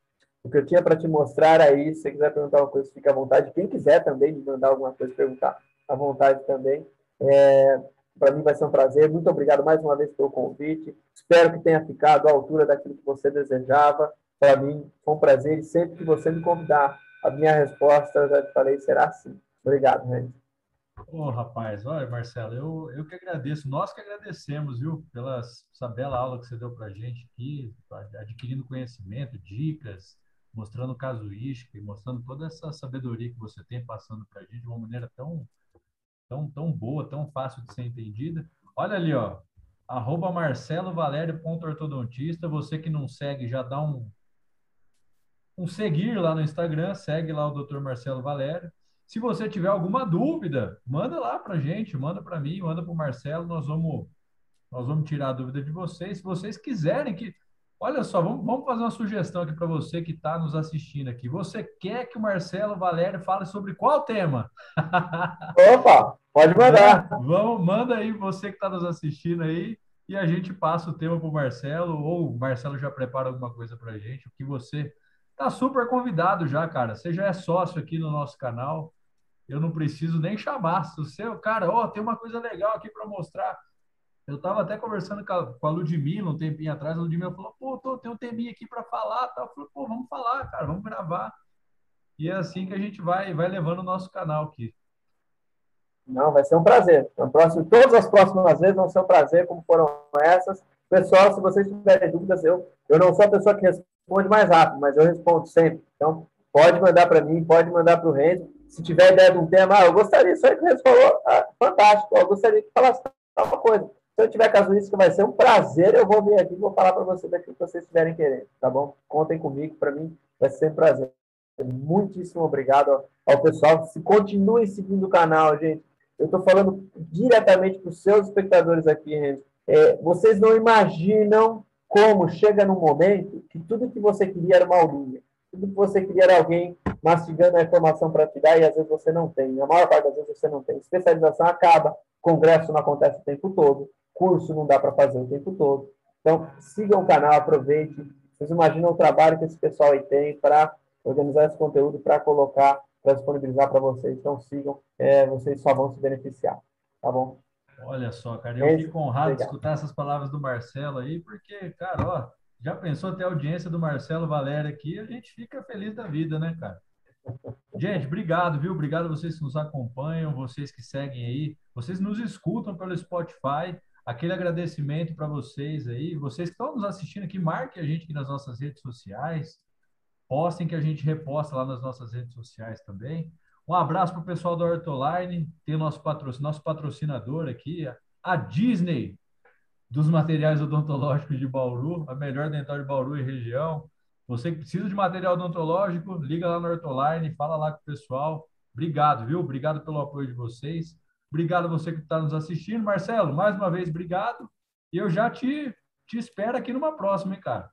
O que eu tinha para te mostrar aí, se você quiser perguntar uma coisa, fica à vontade. Quem quiser também me mandar alguma coisa, perguntar à vontade também. É, para mim vai ser um prazer. Muito obrigado mais uma vez pelo convite. Espero que tenha ficado à altura daquilo que você desejava. Para mim foi um prazer e sempre que você me convidar, a minha resposta, eu já te falei, será sim. Obrigado, gente. Ô, rapaz, olha, Marcelo, eu, eu que agradeço, nós que agradecemos, viu, pela essa bela aula que você deu para gente aqui, adquirindo conhecimento, dicas, mostrando casuística e mostrando toda essa sabedoria que você tem passando para a gente de uma maneira tão, tão, tão boa, tão fácil de ser entendida. Olha ali, ó, arroba marcelovalério.ortodontista, você que não segue, já dá um, um seguir lá no Instagram, segue lá o Dr. Marcelo Valério. Se você tiver alguma dúvida, manda lá para gente, manda para mim, manda para o Marcelo, nós vamos, nós vamos tirar a dúvida de vocês. Se vocês quiserem que. Olha só, vamos, vamos fazer uma sugestão aqui para você que está nos assistindo aqui. Você quer que o Marcelo Valério fale sobre qual tema? *laughs* Opa, pode mandar. Vamos, manda aí você que está nos assistindo aí e a gente passa o tema para o Marcelo, ou o Marcelo já prepara alguma coisa para a gente, o que você Tá super convidado já, cara. Você já é sócio aqui no nosso canal. Eu não preciso nem chamar. Se o seu, cara, ó, tem uma coisa legal aqui para mostrar. Eu estava até conversando com a, com a Ludmilla um tempinho atrás. A Ludmilla falou: pô, tô, tem um teminha aqui para falar. Tá? Eu falei: pô, vamos falar, cara, vamos gravar. E é assim que a gente vai, vai levando o nosso canal aqui. Não, vai ser um prazer. No próximo, todas as próximas vezes vão ser um prazer, como foram essas. Pessoal, se vocês tiverem dúvidas, eu, eu não sou a pessoa que responde mais rápido, mas eu respondo sempre. Então, pode mandar para mim, pode mandar para o Renzo. Se tiver ideia de um tema, ah, eu gostaria, só que o Renzo falou, ah, fantástico, eu gostaria que falasse uma coisa. Se eu tiver casuística, vai ser um prazer, eu vou vir aqui e vou falar para vocês daquilo que vocês estiverem querendo, tá bom? Contem comigo, para mim vai ser um prazer. Muitíssimo obrigado ao, ao pessoal. Se continuem seguindo o canal, gente. Eu estou falando diretamente para os seus espectadores aqui, Renzo. É, vocês não imaginam como chega num momento que tudo que você queria era uma aulinha, tudo que você queria era alguém mastigando a informação para te dar e às vezes você não tem. Na maior parte das vezes você não tem. Especialização acaba, congresso não acontece o tempo todo, curso não dá para fazer o tempo todo. Então, sigam o canal, aproveite. Vocês imaginam o trabalho que esse pessoal aí tem para organizar esse conteúdo, para colocar, para disponibilizar para vocês. Então, sigam, é, vocês só vão se beneficiar. Tá bom? Olha só, cara, eu fico honrado de escutar essas palavras do Marcelo aí, porque, cara, ó, já pensou ter a audiência do Marcelo Valério aqui, a gente fica feliz da vida, né, cara? Gente, obrigado, viu? Obrigado a vocês que nos acompanham, vocês que seguem aí, vocês nos escutam pelo Spotify. Aquele agradecimento para vocês aí, vocês que estão nos assistindo aqui, marquem a gente aqui nas nossas redes sociais, postem que a gente reposta lá nas nossas redes sociais também. Um abraço para o pessoal da Hortoline, tem nosso, patrocin nosso patrocinador aqui, a Disney dos materiais odontológicos de Bauru, a melhor dental de Bauru e região. Você que precisa de material odontológico, liga lá na Hortoline, fala lá com o pessoal. Obrigado, viu? Obrigado pelo apoio de vocês. Obrigado a você que está nos assistindo. Marcelo, mais uma vez, obrigado. E eu já te, te espero aqui numa próxima, hein, cara?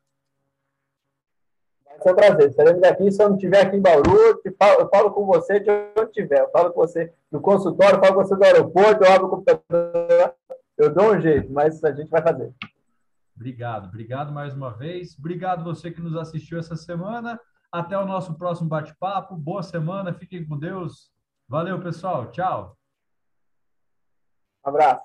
Vai ser um prazer. Estaremos aqui. Se eu não estiver aqui em Bauru, eu falo, eu falo, com você de onde estiver. Eu falo com você no consultório, eu falo com você no aeroporto, eu abro o computador. Eu dou um jeito, mas a gente vai fazer. Obrigado, obrigado mais uma vez. Obrigado você que nos assistiu essa semana. Até o nosso próximo bate-papo. Boa semana, fiquem com Deus. Valeu, pessoal. Tchau. Abraço.